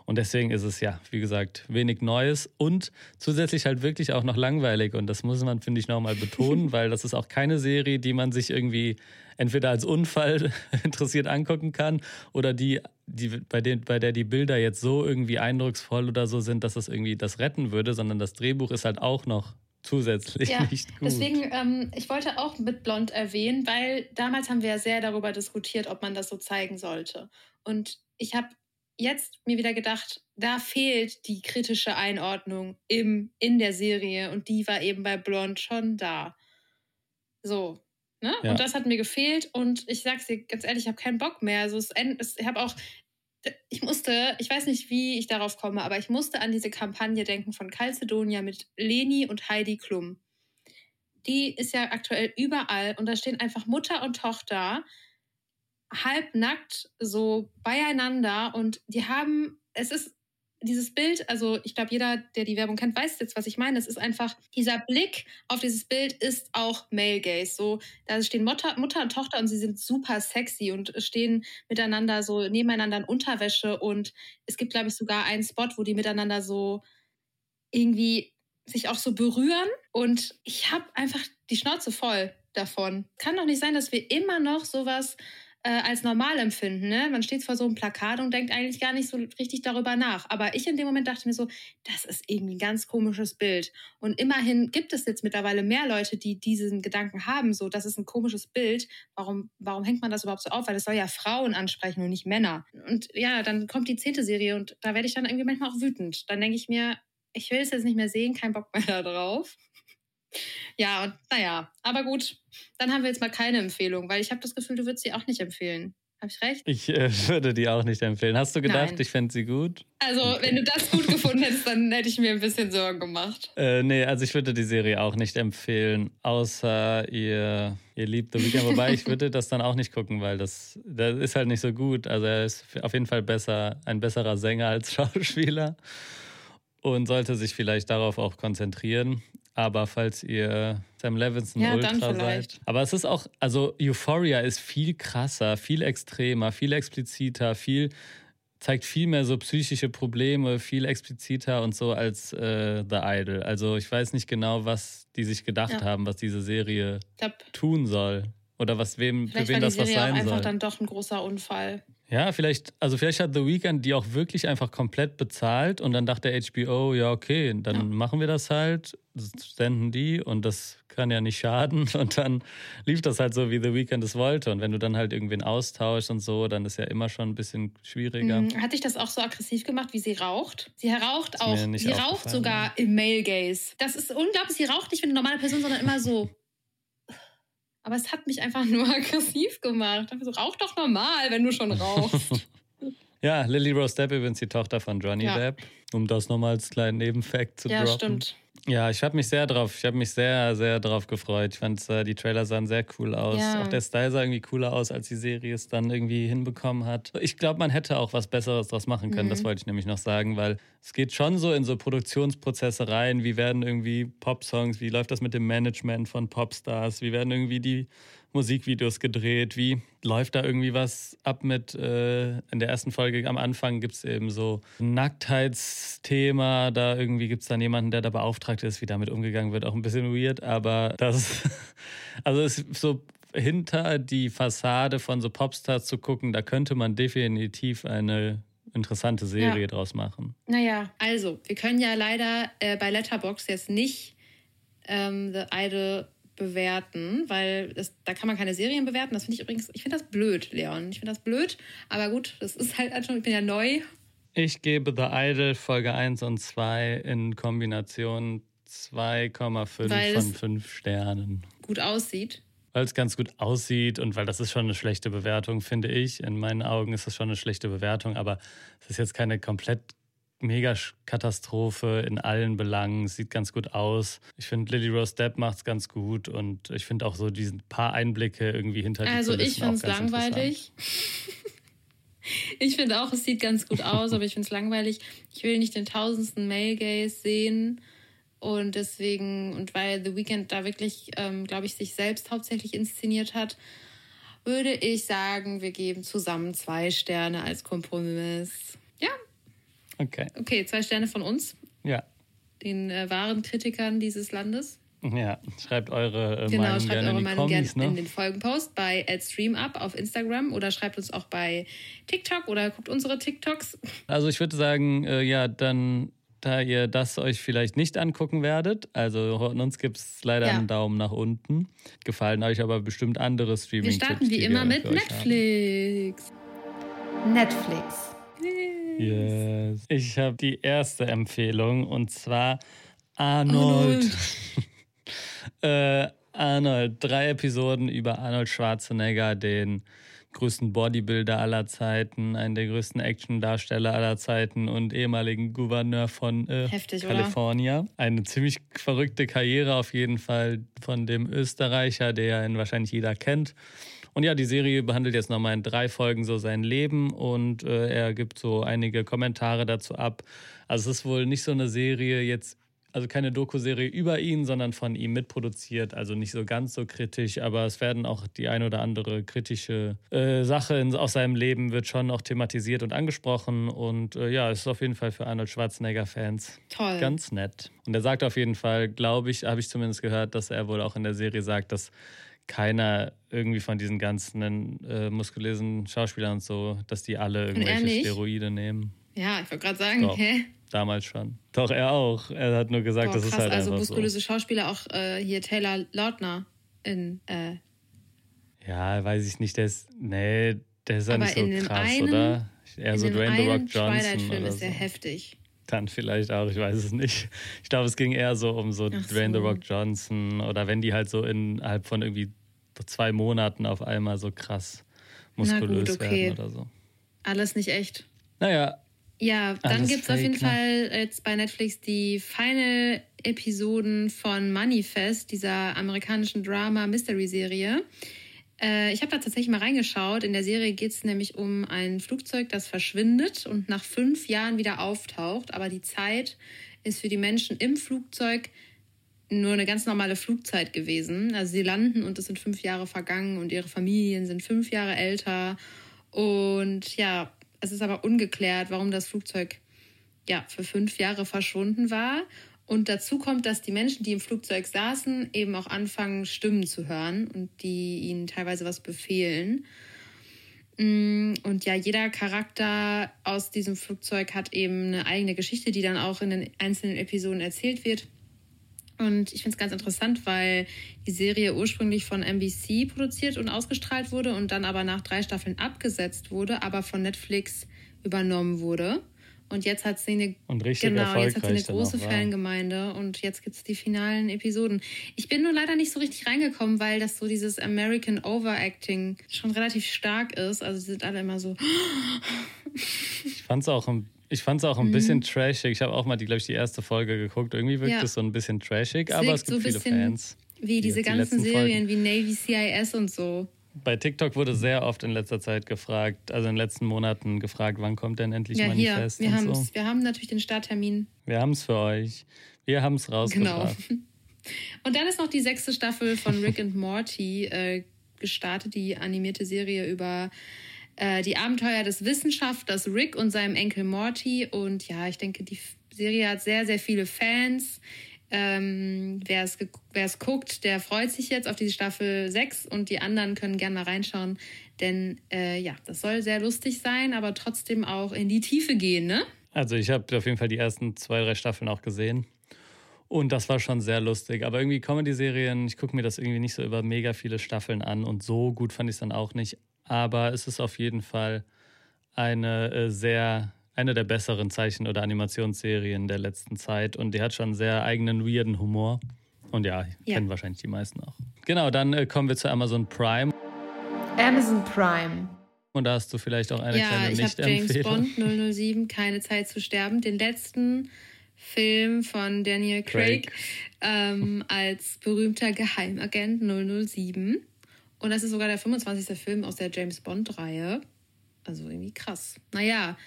Speaker 1: Und deswegen ist es ja, wie gesagt, wenig Neues und zusätzlich halt wirklich auch noch langweilig. Und das muss man, finde ich, nochmal betonen, weil das ist auch keine Serie, die man sich irgendwie entweder als Unfall interessiert angucken kann oder die, die bei, den, bei der die Bilder jetzt so irgendwie eindrucksvoll oder so sind, dass das irgendwie das retten würde, sondern das Drehbuch ist halt auch noch zusätzlich ja, nicht gut.
Speaker 2: Deswegen, ähm, ich wollte auch mit Blond erwähnen, weil damals haben wir ja sehr darüber diskutiert, ob man das so zeigen sollte. Und ich habe jetzt mir wieder gedacht, da fehlt die kritische Einordnung im, in der Serie und die war eben bei Blond schon da. So. Ne? Ja. Und das hat mir gefehlt und ich sag's dir ganz ehrlich, ich habe keinen Bock mehr. Also es, es, ich habe auch, ich musste, ich weiß nicht, wie ich darauf komme, aber ich musste an diese Kampagne denken von Calcedonia mit Leni und Heidi Klum. Die ist ja aktuell überall und da stehen einfach Mutter und Tochter halbnackt so beieinander und die haben, es ist dieses Bild, also ich glaube, jeder, der die Werbung kennt, weiß jetzt, was ich meine. Es ist einfach, dieser Blick auf dieses Bild ist auch Male Gaze. So, da stehen Mutter, Mutter und Tochter und sie sind super sexy und stehen miteinander so nebeneinander in Unterwäsche. Und es gibt, glaube ich, sogar einen Spot, wo die miteinander so irgendwie sich auch so berühren. Und ich habe einfach die Schnauze voll davon. Kann doch nicht sein, dass wir immer noch sowas äh, als normal empfinden. Ne? Man steht vor so einem Plakat und denkt eigentlich gar nicht so richtig darüber nach. Aber ich in dem Moment dachte mir so, das ist irgendwie ein ganz komisches Bild. Und immerhin gibt es jetzt mittlerweile mehr Leute, die diesen Gedanken haben, so, das ist ein komisches Bild. Warum, warum hängt man das überhaupt so auf? Weil es soll ja Frauen ansprechen und nicht Männer. Und ja, dann kommt die zehnte Serie und da werde ich dann irgendwie manchmal auch wütend. Dann denke ich mir, ich will es jetzt nicht mehr sehen, kein Bock mehr da drauf. Ja, und naja, aber gut, dann haben wir jetzt mal keine Empfehlung, weil ich habe das Gefühl, du würdest sie auch nicht empfehlen. Habe ich recht?
Speaker 1: Ich äh, würde die auch nicht empfehlen. Hast du gedacht, Nein. ich fände sie gut?
Speaker 2: Also, okay. wenn du das gut gefunden hättest, dann hätte ich mir ein bisschen Sorgen gemacht.
Speaker 1: Äh, nee, also ich würde die Serie auch nicht empfehlen, außer ihr, ihr liebt The Weeknd. Wobei ich würde das dann auch nicht gucken, weil das, das ist halt nicht so gut. Also er ist auf jeden Fall besser, ein besserer Sänger als Schauspieler und sollte sich vielleicht darauf auch konzentrieren. Aber falls ihr Sam Levinson ja, Ultra seid. Aber es ist auch, also Euphoria ist viel krasser, viel extremer, viel expliziter, viel zeigt viel mehr so psychische Probleme, viel expliziter und so als äh, The Idol. Also ich weiß nicht genau, was die sich gedacht ja. haben, was diese Serie glaub, tun soll. Oder was wem, für wen das was sein soll. Vielleicht
Speaker 2: einfach dann doch ein großer Unfall.
Speaker 1: Ja, vielleicht, also vielleicht hat The Weeknd die auch wirklich einfach komplett bezahlt und dann dachte HBO, ja, okay, dann ja. machen wir das halt, senden die und das kann ja nicht schaden und dann lief das halt so, wie The Weeknd es wollte und wenn du dann halt irgendwen austauschst und so, dann ist ja immer schon ein bisschen schwieriger.
Speaker 2: Mhm. Hat dich das auch so aggressiv gemacht, wie sie raucht? Sie raucht auch, sie raucht sogar im Male Gaze. Das ist unglaublich, sie raucht nicht wie eine normale Person, sondern immer so. Aber es hat mich einfach nur aggressiv gemacht. Ich so, rauch doch normal, wenn du schon rauchst.
Speaker 1: ja, Lily Rose Depp übrigens die Tochter von Johnny ja. Depp, um das nochmal als kleinen Nebenfakt zu ja, droppen. Ja, stimmt. Ja, ich habe mich sehr drauf, ich habe mich sehr, sehr drauf gefreut. Ich fand, äh, die Trailer sahen sehr cool aus. Ja. Auch der Style sah irgendwie cooler aus, als die Serie es dann irgendwie hinbekommen hat. Ich glaube, man hätte auch was Besseres daraus machen können, mhm. das wollte ich nämlich noch sagen, weil es geht schon so in so Produktionsprozesse rein. Wie werden irgendwie Popsongs, wie läuft das mit dem Management von Popstars, wie werden irgendwie die Musikvideos gedreht? Wie läuft da irgendwie was ab mit, äh, in der ersten Folge am Anfang gibt es eben so ein Nacktheitsthema, da irgendwie gibt es dann jemanden, der da beauftragt ist, wie damit umgegangen wird, auch ein bisschen weird, aber das, also ist so hinter die Fassade von so Popstars zu gucken, da könnte man definitiv eine interessante Serie ja. draus machen.
Speaker 2: Naja, also, wir können ja leider äh, bei Letterbox jetzt nicht ähm, The Idol bewerten, weil das, da kann man keine Serien bewerten. Das finde ich übrigens, ich finde das blöd, Leon. Ich finde das blöd, aber gut, das ist halt einfach, ich bin ja neu.
Speaker 1: Ich gebe The Idol Folge 1 und 2 in Kombination 2,5 von 5 Sternen.
Speaker 2: Gut aussieht.
Speaker 1: Weil es ganz gut aussieht und weil das ist schon eine schlechte Bewertung, finde ich. In meinen Augen ist das schon eine schlechte Bewertung, aber es ist jetzt keine komplett Mega-Katastrophe in allen Belangen. Sieht ganz gut aus. Ich finde, Lily Rose Depp macht es ganz gut und ich finde auch so diesen paar Einblicke irgendwie hinter die
Speaker 2: Also ich finde es langweilig. ich finde auch, es sieht ganz gut aus, aber ich finde es langweilig. Ich will nicht den tausendsten Male Gaze sehen. Und deswegen, und weil The Weeknd da wirklich, ähm, glaube ich, sich selbst hauptsächlich inszeniert hat, würde ich sagen, wir geben zusammen zwei Sterne als Kompromiss. Ja,
Speaker 1: Okay.
Speaker 2: Okay, zwei Sterne von uns.
Speaker 1: Ja.
Speaker 2: Den äh, wahren Kritikern dieses Landes.
Speaker 1: Ja, schreibt eure äh, genau, Meinung schreibt gerne eure in die Meinung Kommis,
Speaker 2: gerne ne? in den Folgenpost bei @streamup auf Instagram oder schreibt uns auch bei TikTok oder guckt unsere TikToks.
Speaker 1: Also ich würde sagen, äh, ja, dann da ihr das euch vielleicht nicht angucken werdet, also uns gibt es leider ja. einen Daumen nach unten. Gefallen euch aber bestimmt andere streaming Wir
Speaker 2: starten wie immer mit Netflix. Netflix.
Speaker 1: Yes. Ich habe die erste Empfehlung und zwar Arnold. Arnold. äh, Arnold. Drei Episoden über Arnold Schwarzenegger, den größten Bodybuilder aller Zeiten, einen der größten Actiondarsteller aller Zeiten und ehemaligen Gouverneur von äh, Heftig, California. Oder? Eine ziemlich verrückte Karriere auf jeden Fall von dem Österreicher, der ihn wahrscheinlich jeder kennt. Und ja, die Serie behandelt jetzt nochmal in drei Folgen so sein Leben und äh, er gibt so einige Kommentare dazu ab. Also es ist wohl nicht so eine Serie jetzt also keine Doku-Serie über ihn, sondern von ihm mitproduziert. Also nicht so ganz so kritisch, aber es werden auch die ein oder andere kritische äh, Sache in, aus seinem Leben wird schon auch thematisiert und angesprochen. Und äh, ja, es ist auf jeden Fall für Arnold Schwarzenegger-Fans ganz nett. Und er sagt auf jeden Fall, glaube ich, habe ich zumindest gehört, dass er wohl auch in der Serie sagt, dass keiner irgendwie von diesen ganzen äh, muskulösen Schauspielern und so, dass die alle irgendwelche Steroide nehmen.
Speaker 2: Ja, ich wollte gerade sagen, Doch. hä?
Speaker 1: Damals schon. Doch, er auch. Er hat nur gesagt, Boah, das krass, ist halt also einfach
Speaker 2: muskulöse so. Schauspieler, auch äh, hier Taylor Lautner in. Äh
Speaker 1: ja, weiß ich nicht, der ist. Nee, der ist ja nicht so krass, einen, oder? Eher so Dwayne The Rock Johnson. Twilight-Film ist sehr so.
Speaker 2: heftig.
Speaker 1: Dann vielleicht auch, ich weiß es nicht. Ich glaube, es ging eher so um so Ach Dwayne so. The Rock Johnson oder wenn die halt so innerhalb von irgendwie zwei Monaten auf einmal so krass muskulös gut, okay. werden oder so.
Speaker 2: Alles nicht echt.
Speaker 1: Naja,
Speaker 2: ja, dann gibt es auf jeden ne? Fall jetzt bei Netflix die Final-Episoden von Manifest, dieser amerikanischen Drama-Mystery-Serie. Äh, ich habe da tatsächlich mal reingeschaut. In der Serie geht es nämlich um ein Flugzeug, das verschwindet und nach fünf Jahren wieder auftaucht. Aber die Zeit ist für die Menschen im Flugzeug nur eine ganz normale Flugzeit gewesen. Also sie landen und es sind fünf Jahre vergangen und ihre Familien sind fünf Jahre älter. Und ja, es ist aber ungeklärt, warum das Flugzeug ja für fünf Jahre verschwunden war. Und dazu kommt, dass die Menschen, die im Flugzeug saßen, eben auch anfangen, Stimmen zu hören und die ihnen teilweise was befehlen. Mm, und ja, jeder Charakter aus diesem Flugzeug hat eben eine eigene Geschichte, die dann auch in den einzelnen Episoden erzählt wird. Und ich finde es ganz interessant, weil die Serie ursprünglich von NBC produziert und ausgestrahlt wurde und dann aber nach drei Staffeln abgesetzt wurde, aber von Netflix übernommen wurde. Und jetzt hat sie eine,
Speaker 1: und richtig genau,
Speaker 2: jetzt hat sie eine große Fangemeinde und jetzt gibt es die finalen Episoden. Ich bin nur leider nicht so richtig reingekommen, weil das so dieses American Overacting schon relativ stark ist. Also sie sind alle immer so.
Speaker 1: Ich fand es auch ein ich fand es auch ein mhm. bisschen trashig. Ich habe auch mal, die, glaube ich, die erste Folge geguckt. Irgendwie wirkt es so ein bisschen trashig, aber es gibt so viele Fans.
Speaker 2: Wie diese ganzen Serien, Folgen. wie Navy CIS und so.
Speaker 1: Bei TikTok wurde sehr oft in letzter Zeit gefragt, also in den letzten Monaten gefragt, wann kommt denn endlich ja, Manifest?
Speaker 2: Hier, wir,
Speaker 1: so.
Speaker 2: wir haben natürlich den Starttermin.
Speaker 1: Wir haben es für euch. Wir haben es rausgebracht. Genau.
Speaker 2: Und dann ist noch die sechste Staffel von Rick and Morty äh, gestartet, die animierte Serie über äh, die Abenteuer des Wissenschaftlers Rick und seinem Enkel Morty. Und ja, ich denke, die Serie hat sehr, sehr viele Fans. Ähm, wer es guckt, der freut sich jetzt auf die Staffel 6 und die anderen können gerne mal reinschauen, denn äh, ja, das soll sehr lustig sein, aber trotzdem auch in die Tiefe gehen, ne?
Speaker 1: Also ich habe auf jeden Fall die ersten zwei, drei Staffeln auch gesehen. Und das war schon sehr lustig. Aber irgendwie Comedy-Serien, ich gucke mir das irgendwie nicht so über mega viele Staffeln an und so gut fand ich es dann auch nicht aber es ist auf jeden Fall eine äh, sehr, eine der besseren Zeichen- oder Animationsserien der letzten Zeit und die hat schon einen sehr eigenen, weirden Humor. Und ja, ja. kennen wahrscheinlich die meisten auch. Genau, dann äh, kommen wir zu Amazon Prime.
Speaker 2: Amazon Prime.
Speaker 1: Und da hast du vielleicht auch eine ja, kleine
Speaker 2: Nicht-Empfehlung. James Bond 007, Keine Zeit zu sterben, den letzten Film von Daniel Craig, Craig. Ähm, als berühmter Geheimagent 007. Und das ist sogar der 25. Film aus der James Bond-Reihe. Also irgendwie krass. Naja,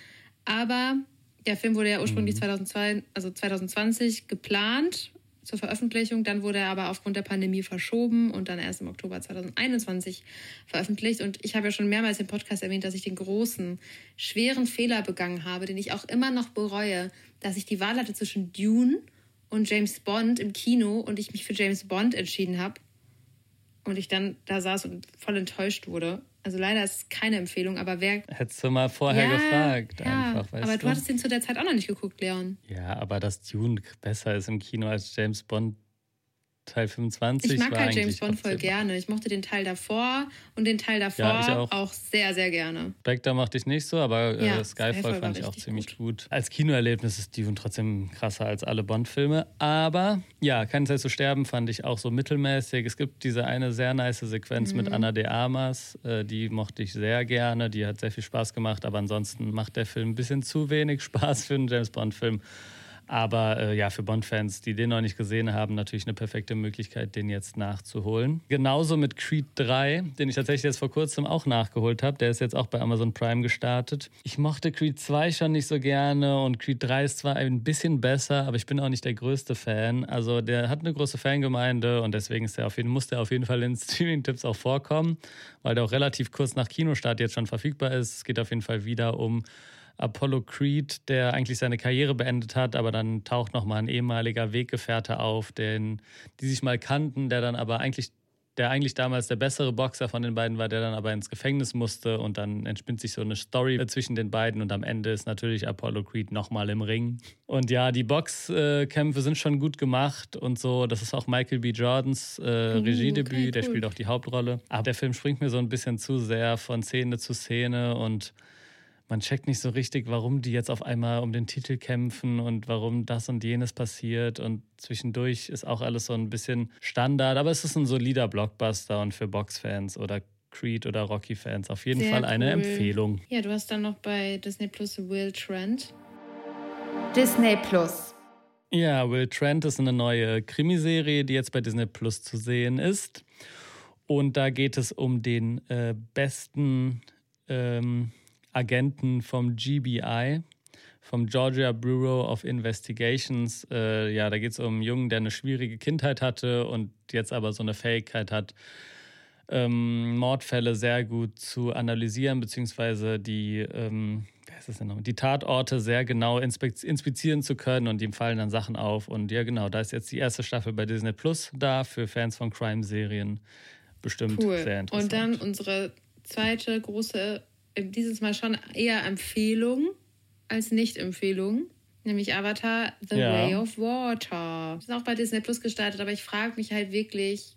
Speaker 2: aber der Film wurde ja ursprünglich mhm. 2002, also 2020 geplant zur Veröffentlichung. Dann wurde er aber aufgrund der Pandemie verschoben und dann erst im Oktober 2021 veröffentlicht. Und ich habe ja schon mehrmals im Podcast erwähnt, dass ich den großen, schweren Fehler begangen habe, den ich auch immer noch bereue, dass ich die Wahl hatte zwischen Dune und James Bond im Kino und ich mich für James Bond entschieden habe und ich dann da saß und voll enttäuscht wurde. Also leider ist es keine Empfehlung, aber wer.
Speaker 1: Hättest du mal vorher ja, gefragt, ja, einfach,
Speaker 2: weißt Aber du, du hattest den zu der Zeit auch noch nicht geguckt, Leon.
Speaker 1: Ja, aber dass Dune besser ist im Kino als James Bond, Teil 25
Speaker 2: Ich mag halt James Bond voll gerne. Ich mochte den Teil davor und den Teil davor ja, auch. auch. sehr, sehr gerne.
Speaker 1: Spectre mochte ich nicht so, aber äh, ja, Skyfall, Skyfall fand ich auch ziemlich gut. gut. Als Kinoerlebnis ist Dune trotzdem krasser als alle Bond-Filme. Aber ja, Keine Zeit zu sterben fand ich auch so mittelmäßig. Es gibt diese eine sehr nice Sequenz mhm. mit Anna de Armas, äh, die mochte ich sehr gerne. Die hat sehr viel Spaß gemacht, aber ansonsten macht der Film ein bisschen zu wenig Spaß für einen James Bond-Film. Aber äh, ja, für Bond-Fans, die den noch nicht gesehen haben, natürlich eine perfekte Möglichkeit, den jetzt nachzuholen. Genauso mit Creed 3, den ich tatsächlich jetzt vor kurzem auch nachgeholt habe. Der ist jetzt auch bei Amazon Prime gestartet. Ich mochte Creed 2 schon nicht so gerne und Creed 3 ist zwar ein bisschen besser, aber ich bin auch nicht der größte Fan. Also der hat eine große Fangemeinde und deswegen ist der auf jeden, muss der auf jeden Fall in Streaming-Tipps auch vorkommen, weil der auch relativ kurz nach Kinostart jetzt schon verfügbar ist. Es geht auf jeden Fall wieder um Apollo Creed, der eigentlich seine Karriere beendet hat, aber dann taucht nochmal ein ehemaliger Weggefährte auf, den, die sich mal kannten, der dann aber eigentlich der eigentlich damals der bessere Boxer von den beiden war, der dann aber ins Gefängnis musste und dann entspinnt sich so eine Story zwischen den beiden und am Ende ist natürlich Apollo Creed nochmal im Ring. Und ja, die Boxkämpfe sind schon gut gemacht und so. Das ist auch Michael B. Jordans äh, uh, Regiedebüt, okay, cool. der spielt auch die Hauptrolle. Aber der Film springt mir so ein bisschen zu sehr von Szene zu Szene und man checkt nicht so richtig, warum die jetzt auf einmal um den Titel kämpfen und warum das und jenes passiert. Und zwischendurch ist auch alles so ein bisschen Standard, aber es ist ein solider Blockbuster und für Boxfans oder Creed oder Rocky-Fans auf jeden Sehr Fall eine cool. Empfehlung.
Speaker 2: Ja, du hast dann noch bei Disney Plus Will Trent.
Speaker 3: Disney Plus.
Speaker 1: Ja, Will Trent ist eine neue Krimiserie, die jetzt bei Disney Plus zu sehen ist. Und da geht es um den äh, besten ähm, Agenten vom GBI, vom Georgia Bureau of Investigations. Äh, ja, da geht es um einen Jungen, der eine schwierige Kindheit hatte und jetzt aber so eine Fähigkeit hat, ähm, Mordfälle sehr gut zu analysieren, beziehungsweise die, ähm, die Tatorte sehr genau inspizieren zu können und ihm fallen dann Sachen auf. Und ja, genau, da ist jetzt die erste Staffel bei Disney Plus da für Fans von Crime-Serien. Bestimmt cool. sehr interessant.
Speaker 2: Und dann unsere zweite große dieses Mal schon eher Empfehlung als Nicht-Empfehlung. Nämlich Avatar The ja. Way of Water. Das ist auch bei Disney Plus gestartet, aber ich frage mich halt wirklich.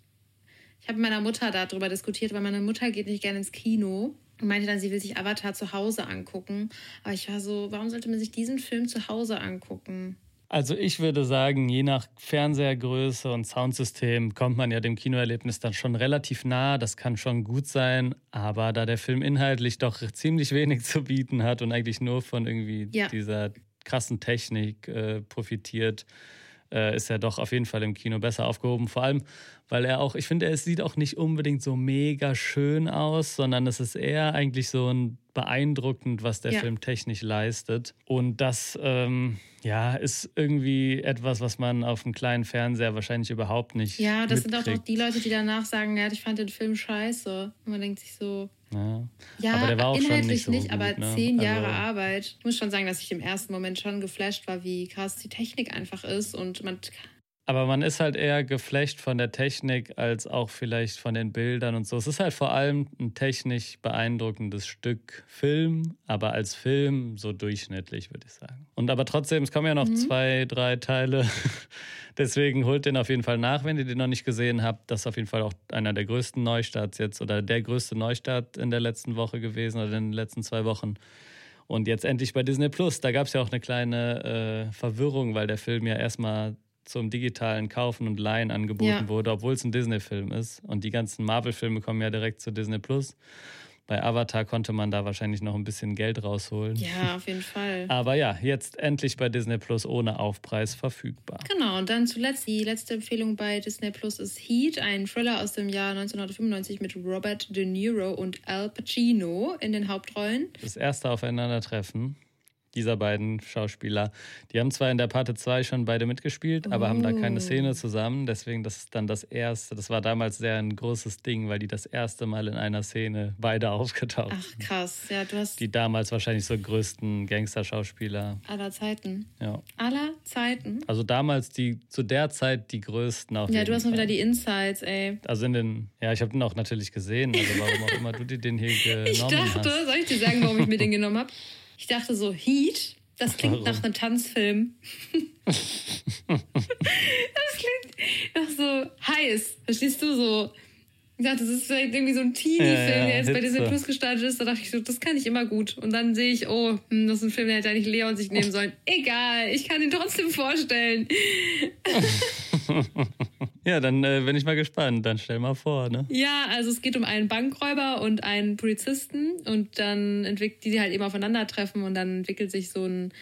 Speaker 2: Ich habe mit meiner Mutter darüber diskutiert, weil meine Mutter geht nicht gerne ins Kino und meinte dann, sie will sich Avatar zu Hause angucken. Aber ich war so, warum sollte man sich diesen Film zu Hause angucken?
Speaker 1: Also ich würde sagen, je nach Fernsehergröße und Soundsystem kommt man ja dem Kinoerlebnis dann schon relativ nah. Das kann schon gut sein, aber da der Film inhaltlich doch ziemlich wenig zu bieten hat und eigentlich nur von irgendwie ja. dieser krassen Technik äh, profitiert, äh, ist er doch auf jeden Fall im Kino besser aufgehoben. Vor allem, weil er auch, ich finde, es sieht auch nicht unbedingt so mega schön aus, sondern es ist eher eigentlich so ein beeindruckend, was der ja. Film technisch leistet. Und das ähm, ja, ist irgendwie etwas, was man auf dem kleinen Fernseher wahrscheinlich überhaupt nicht.
Speaker 2: Ja, das mitkriegt. sind auch die Leute, die danach sagen, ja, ich fand den Film scheiße. Und man denkt sich so. Ja, ja aber der war auch inhaltlich schon nicht, so nicht gut, aber ne? zehn Jahre also, Arbeit. Ich muss schon sagen, dass ich im ersten Moment schon geflasht war, wie krass die Technik einfach ist und man
Speaker 1: aber man ist halt eher geflecht von der Technik als auch vielleicht von den Bildern und so. Es ist halt vor allem ein technisch beeindruckendes Stück Film, aber als Film so durchschnittlich, würde ich sagen. Und aber trotzdem, es kommen ja noch mhm. zwei, drei Teile. Deswegen holt den auf jeden Fall nach, wenn ihr den noch nicht gesehen habt. Das ist auf jeden Fall auch einer der größten Neustarts jetzt oder der größte Neustart in der letzten Woche gewesen oder in den letzten zwei Wochen. Und jetzt endlich bei Disney Plus. Da gab es ja auch eine kleine äh, Verwirrung, weil der Film ja erstmal zum digitalen Kaufen und Leihen angeboten ja. wurde, obwohl es ein Disney-Film ist. Und die ganzen Marvel-Filme kommen ja direkt zu Disney Plus. Bei Avatar konnte man da wahrscheinlich noch ein bisschen Geld rausholen.
Speaker 2: Ja, auf jeden Fall.
Speaker 1: Aber ja, jetzt endlich bei Disney Plus ohne Aufpreis verfügbar.
Speaker 2: Genau, und dann zuletzt die letzte Empfehlung bei Disney Plus ist Heat, ein Thriller aus dem Jahr 1995 mit Robert De Niro und Al Pacino in den Hauptrollen.
Speaker 1: Das erste Aufeinandertreffen dieser beiden Schauspieler. Die haben zwar in der Parte 2 schon beide mitgespielt, aber haben da keine oh. Szene zusammen. Deswegen, das ist dann das erste. Das war damals sehr ein großes Ding, weil die das erste Mal in einer Szene beide aufgetaucht
Speaker 2: sind. Ach krass, ja, du hast.
Speaker 1: Die damals wahrscheinlich so größten Gangster-Schauspieler.
Speaker 2: Aller Zeiten.
Speaker 1: Ja.
Speaker 2: Aller Zeiten.
Speaker 1: Also damals die, zu der Zeit die größten
Speaker 2: auf Ja, du hast noch wieder die Insights, ey.
Speaker 1: Also in den, ja, ich habe den auch natürlich gesehen, also warum auch immer du dir den hier genommen hast.
Speaker 2: Ich dachte,
Speaker 1: hast.
Speaker 2: soll ich dir sagen, warum ich mir den genommen habe? Ich dachte so, Heat, Das klingt nach einem Tanzfilm. das klingt nach so heiß. Verstehst du so? Ich dachte, das ist vielleicht irgendwie so ein Teenie-Film, ja, der jetzt bei Disney Plus gestartet ist. Da dachte ich so, das kann ich immer gut. Und dann sehe ich, oh, hm, das ist ein Film, der hätte eigentlich Leon sich nehmen sollen. Egal, ich kann ihn trotzdem vorstellen.
Speaker 1: ja, dann äh, bin ich mal gespannt. Dann stell mal vor, ne?
Speaker 2: Ja, also es geht um einen Bankräuber und einen Polizisten. Und dann entwickelt die, halt eben aufeinandertreffen und dann entwickelt sich so ein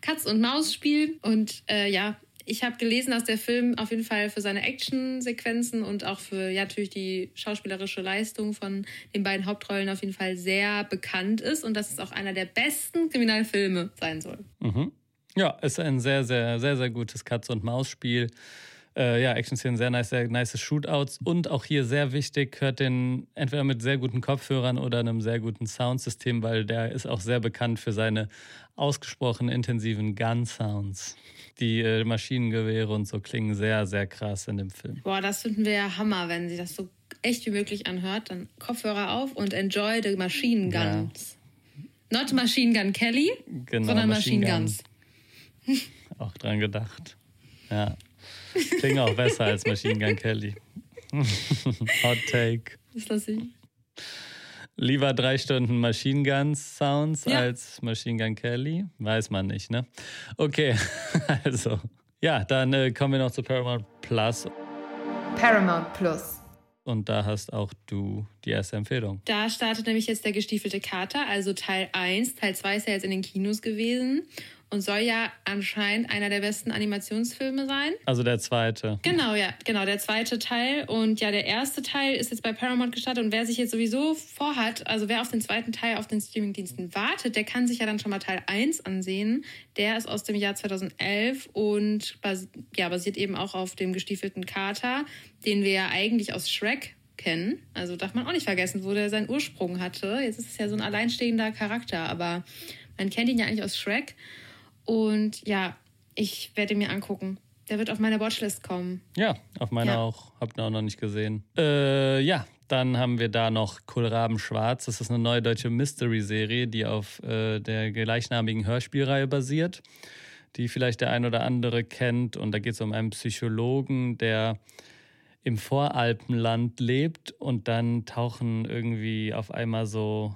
Speaker 2: Katz-und-Maus-Spiel. Und äh, ja, ich habe gelesen, dass der Film auf jeden Fall für seine Actionsequenzen und auch für ja, natürlich die schauspielerische Leistung von den beiden Hauptrollen auf jeden Fall sehr bekannt ist und dass es auch einer der besten Kriminalfilme sein soll.
Speaker 1: Mhm. Ja, ist ein sehr, sehr, sehr, sehr gutes Katz- und Maus-Spiel. Äh, ja, Action-Szenen, sehr nice, sehr nice Shootouts und auch hier sehr wichtig, hört den entweder mit sehr guten Kopfhörern oder einem sehr guten Soundsystem, weil der ist auch sehr bekannt für seine ausgesprochen intensiven Gun-Sounds. Die äh, Maschinengewehre und so klingen sehr, sehr krass in dem Film.
Speaker 2: Boah, das finden wir ja Hammer, wenn sie das so echt wie möglich anhört. Dann Kopfhörer auf und enjoy the Machine Guns. Ja. Not Machine Gun Kelly, genau, sondern Machine, Machine Guns.
Speaker 1: Guns. auch dran gedacht. Ja. Klingt auch besser als Machine Gun Kelly. Hot Take.
Speaker 2: Das lasse ich.
Speaker 1: Lieber drei Stunden Machine Gun Sounds ja. als Machine Gun Kelly? Weiß man nicht, ne? Okay, also. Ja, dann äh, kommen wir noch zu Paramount Plus.
Speaker 3: Paramount Plus.
Speaker 1: Und da hast auch du die erste Empfehlung.
Speaker 2: Da startet nämlich jetzt der gestiefelte Kater, also Teil 1. Teil 2 ist ja jetzt in den Kinos gewesen und soll ja anscheinend einer der besten Animationsfilme sein.
Speaker 1: Also der zweite.
Speaker 2: Genau, ja, genau, der zweite Teil. Und ja, der erste Teil ist jetzt bei Paramount gestartet und wer sich jetzt sowieso vorhat, also wer auf den zweiten Teil auf den Streamingdiensten wartet, der kann sich ja dann schon mal Teil 1 ansehen. Der ist aus dem Jahr 2011 und basi ja, basiert eben auch auf dem gestiefelten Kater, den wir ja eigentlich aus Shrek kennen. Also darf man auch nicht vergessen, wo der seinen Ursprung hatte. Jetzt ist es ja so ein alleinstehender Charakter, aber man kennt ihn ja eigentlich aus Shrek. Und ja, ich werde mir angucken. Der wird auf meine Watchlist kommen.
Speaker 1: Ja, auf meiner ja. auch. Habt ihr auch noch nicht gesehen. Äh, ja, dann haben wir da noch Kohlraben Schwarz. Das ist eine neue deutsche Mystery-Serie, die auf äh, der gleichnamigen Hörspielreihe basiert, die vielleicht der ein oder andere kennt. Und da geht es um einen Psychologen, der im Voralpenland lebt und dann tauchen irgendwie auf einmal so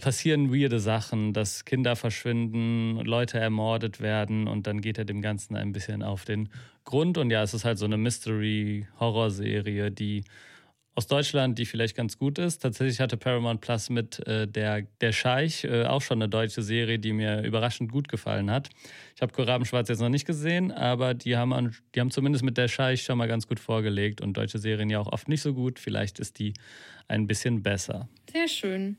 Speaker 1: passieren weirde Sachen, dass Kinder verschwinden, Leute ermordet werden und dann geht er dem Ganzen ein bisschen auf den Grund. Und ja, es ist halt so eine Mystery-Horror-Serie, die aus Deutschland, die vielleicht ganz gut ist. Tatsächlich hatte Paramount Plus mit äh, der, der Scheich äh, auch schon eine deutsche Serie, die mir überraschend gut gefallen hat. Ich habe Koraben Schwarz jetzt noch nicht gesehen, aber die haben, die haben zumindest mit der Scheich schon mal ganz gut vorgelegt und deutsche Serien ja auch oft nicht so gut. Vielleicht ist die ein bisschen besser.
Speaker 2: Sehr schön.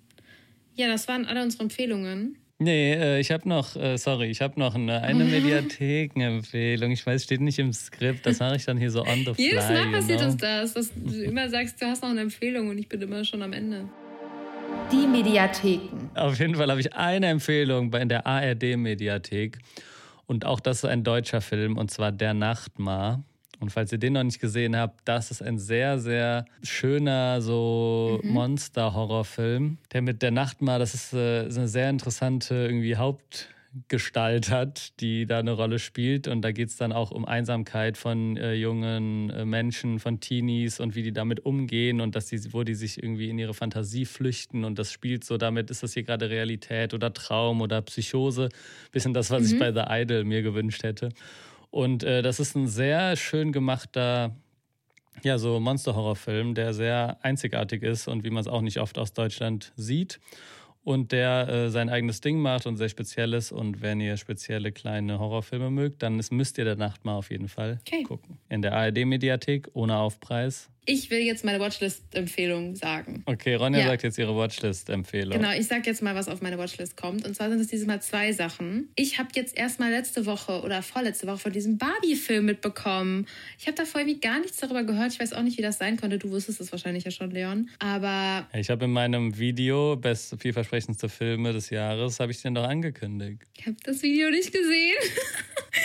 Speaker 2: Ja, das waren alle unsere Empfehlungen.
Speaker 1: Nee, äh, ich habe noch, äh, sorry, ich habe noch eine, eine Mediatheken-Empfehlung. Ich weiß, steht nicht im Skript. Das mache ich dann hier so on the fly.
Speaker 2: Jedes Mal passiert know? uns das, dass du immer sagst, du hast noch eine Empfehlung und ich bin immer schon am Ende.
Speaker 3: Die Mediatheken.
Speaker 1: Auf jeden Fall habe ich eine Empfehlung in der ARD-Mediathek. Und auch das ist ein deutscher Film, und zwar Der Nachtmar. Und falls ihr den noch nicht gesehen habt, das ist ein sehr, sehr schöner so mhm. Monster-Horrorfilm, der mit der Nachtmar, das ist, äh, ist eine sehr interessante irgendwie Hauptgestalt hat, die da eine Rolle spielt. Und da geht es dann auch um Einsamkeit von äh, jungen äh, Menschen, von Teenies und wie die damit umgehen und dass die, wo die sich irgendwie in ihre Fantasie flüchten. Und das spielt so damit, ist das hier gerade Realität oder Traum oder Psychose. Bisschen das, was mhm. ich bei The Idol mir gewünscht hätte. Und äh, das ist ein sehr schön gemachter, ja, so Monster-Horror-Film, der sehr einzigartig ist und wie man es auch nicht oft aus Deutschland sieht. Und der äh, sein eigenes Ding macht und sehr speziell ist. Und wenn ihr spezielle kleine Horrorfilme mögt, dann müsst ihr der Nacht mal auf jeden Fall okay. gucken. In der ARD-Mediathek ohne Aufpreis.
Speaker 2: Ich will jetzt meine Watchlist-Empfehlung sagen.
Speaker 1: Okay, Ronja ja. sagt jetzt ihre Watchlist-Empfehlung.
Speaker 2: Genau, ich sag jetzt mal, was auf meine Watchlist kommt. Und zwar sind es dieses Mal zwei Sachen. Ich habe jetzt erst mal letzte Woche oder vorletzte Woche von diesem Barbie-Film mitbekommen. Ich habe da vorher gar nichts darüber gehört. Ich weiß auch nicht, wie das sein konnte. Du wusstest es wahrscheinlich ja schon, Leon. Aber.
Speaker 1: Ich habe in meinem Video, best vielversprechendste Filme des Jahres, habe ich den doch angekündigt.
Speaker 2: Ich habe das Video nicht gesehen.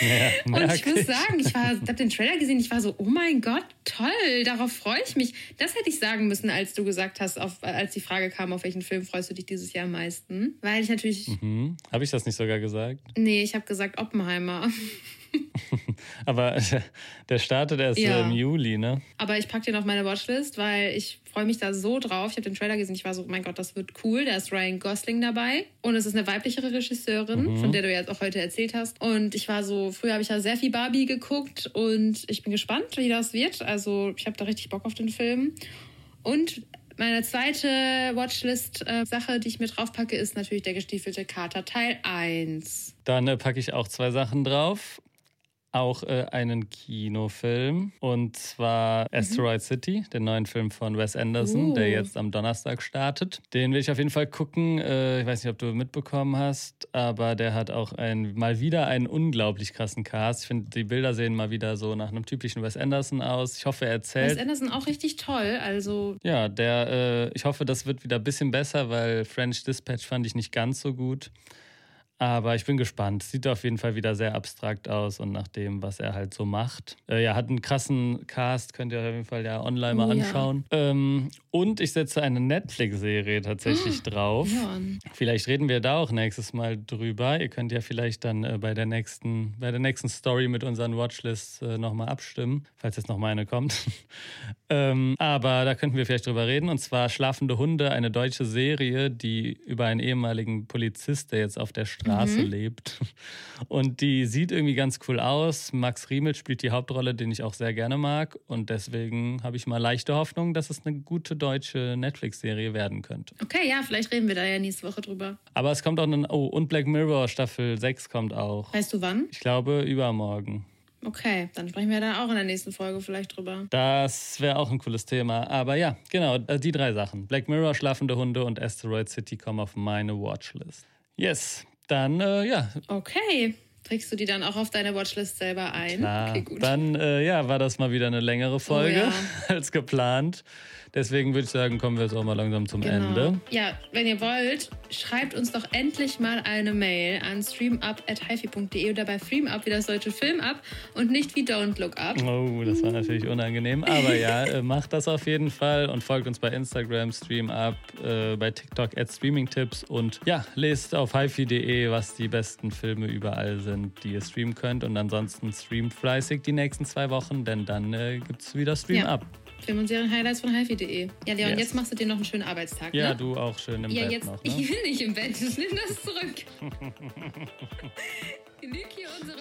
Speaker 2: Ja, und ich muss sagen, ich, ich habe den Trailer gesehen. Ich war so, oh mein Gott, toll, darauf freue freue ich mich. Das hätte ich sagen müssen, als du gesagt hast, auf, als die Frage kam, auf welchen Film freust du dich dieses Jahr am meisten? Weil ich natürlich.
Speaker 1: Mhm. Habe ich das nicht sogar gesagt?
Speaker 2: Nee, ich habe gesagt Oppenheimer.
Speaker 1: Aber der startet erst ja. im Juli, ne?
Speaker 2: Aber ich packe den auf meine Watchlist, weil ich freue mich da so drauf. Ich habe den Trailer gesehen, ich war so, mein Gott, das wird cool. Da ist Ryan Gosling dabei. Und es ist eine weiblichere Regisseurin, mhm. von der du jetzt auch heute erzählt hast. Und ich war so, früher habe ich ja sehr viel Barbie geguckt und ich bin gespannt, wie das wird. Also ich habe da richtig Bock auf den Film. Und meine zweite Watchlist-Sache, die ich mir draufpacke, ist natürlich der gestiefelte Kater Teil 1.
Speaker 1: Dann äh, packe ich auch zwei Sachen drauf auch äh, einen Kinofilm und zwar mhm. Asteroid City, den neuen Film von Wes Anderson, uh. der jetzt am Donnerstag startet. Den will ich auf jeden Fall gucken. Äh, ich weiß nicht, ob du mitbekommen hast, aber der hat auch ein, mal wieder einen unglaublich krassen Cast. Ich finde, die Bilder sehen mal wieder so nach einem typischen Wes Anderson aus. Ich hoffe, er erzählt.
Speaker 2: Wes Anderson auch richtig toll, also.
Speaker 1: Ja, der, äh, ich hoffe, das wird wieder ein bisschen besser, weil French Dispatch fand ich nicht ganz so gut. Aber ich bin gespannt. Sieht auf jeden Fall wieder sehr abstrakt aus und nach dem, was er halt so macht. Äh, ja, hat einen krassen Cast, könnt ihr auf jeden Fall ja online mal oh, anschauen. Ja. Ähm, und ich setze eine Netflix-Serie tatsächlich oh, drauf. Ja. Vielleicht reden wir da auch nächstes Mal drüber. Ihr könnt ja vielleicht dann äh, bei der nächsten, bei der nächsten Story mit unseren Watchlists äh, nochmal abstimmen, falls jetzt noch mal eine kommt. ähm, aber da könnten wir vielleicht drüber reden. Und zwar Schlafende Hunde, eine deutsche Serie, die über einen ehemaligen Polizist, der jetzt auf der Straße Straße mhm. lebt. Und die sieht irgendwie ganz cool aus. Max Riemel spielt die Hauptrolle, den ich auch sehr gerne mag. Und deswegen habe ich mal leichte Hoffnung, dass es eine gute deutsche Netflix-Serie werden könnte.
Speaker 2: Okay, ja, vielleicht reden wir da ja nächste Woche drüber.
Speaker 1: Aber es kommt auch eine. Oh, und Black Mirror Staffel 6 kommt auch.
Speaker 2: Weißt du wann?
Speaker 1: Ich glaube übermorgen.
Speaker 2: Okay, dann sprechen wir da auch in der nächsten Folge vielleicht drüber.
Speaker 1: Das wäre auch ein cooles Thema. Aber ja, genau, äh, die drei Sachen. Black Mirror, Schlafende Hunde und Asteroid City kommen auf meine Watchlist. Yes, dann, äh, ja.
Speaker 2: Okay. Trägst du die dann auch auf deine Watchlist selber ein?
Speaker 1: Klar. Okay, gut. Dann, äh, ja, war das mal wieder eine längere Folge oh, ja. als geplant. Deswegen würde ich sagen, kommen wir jetzt auch mal langsam zum genau. Ende.
Speaker 2: Ja, wenn ihr wollt, schreibt uns doch endlich mal eine Mail an streamup.hifi.de oder bei Freemup wie das deutsche Film ab und nicht wie Don't Look Up.
Speaker 1: Oh, das war natürlich unangenehm. Aber ja, äh, macht das auf jeden Fall und folgt uns bei Instagram, StreamUp, äh, bei TikTok at StreamingTipps und ja, lest auf hifi.de, was die besten Filme überall sind, die ihr streamen könnt. Und ansonsten streamt fleißig die nächsten zwei Wochen, denn dann äh, gibt es wieder Stream ja.
Speaker 2: Film und Serien-Highlights von hifi.de. Ja, Leon, yes. jetzt machst du dir noch einen schönen Arbeitstag.
Speaker 1: Ja,
Speaker 2: ne?
Speaker 1: du auch schön im ja, Bett
Speaker 2: jetzt,
Speaker 1: noch. Ne?
Speaker 2: Ich will nicht im Bett, ich nehme das zurück. Genug hier unsere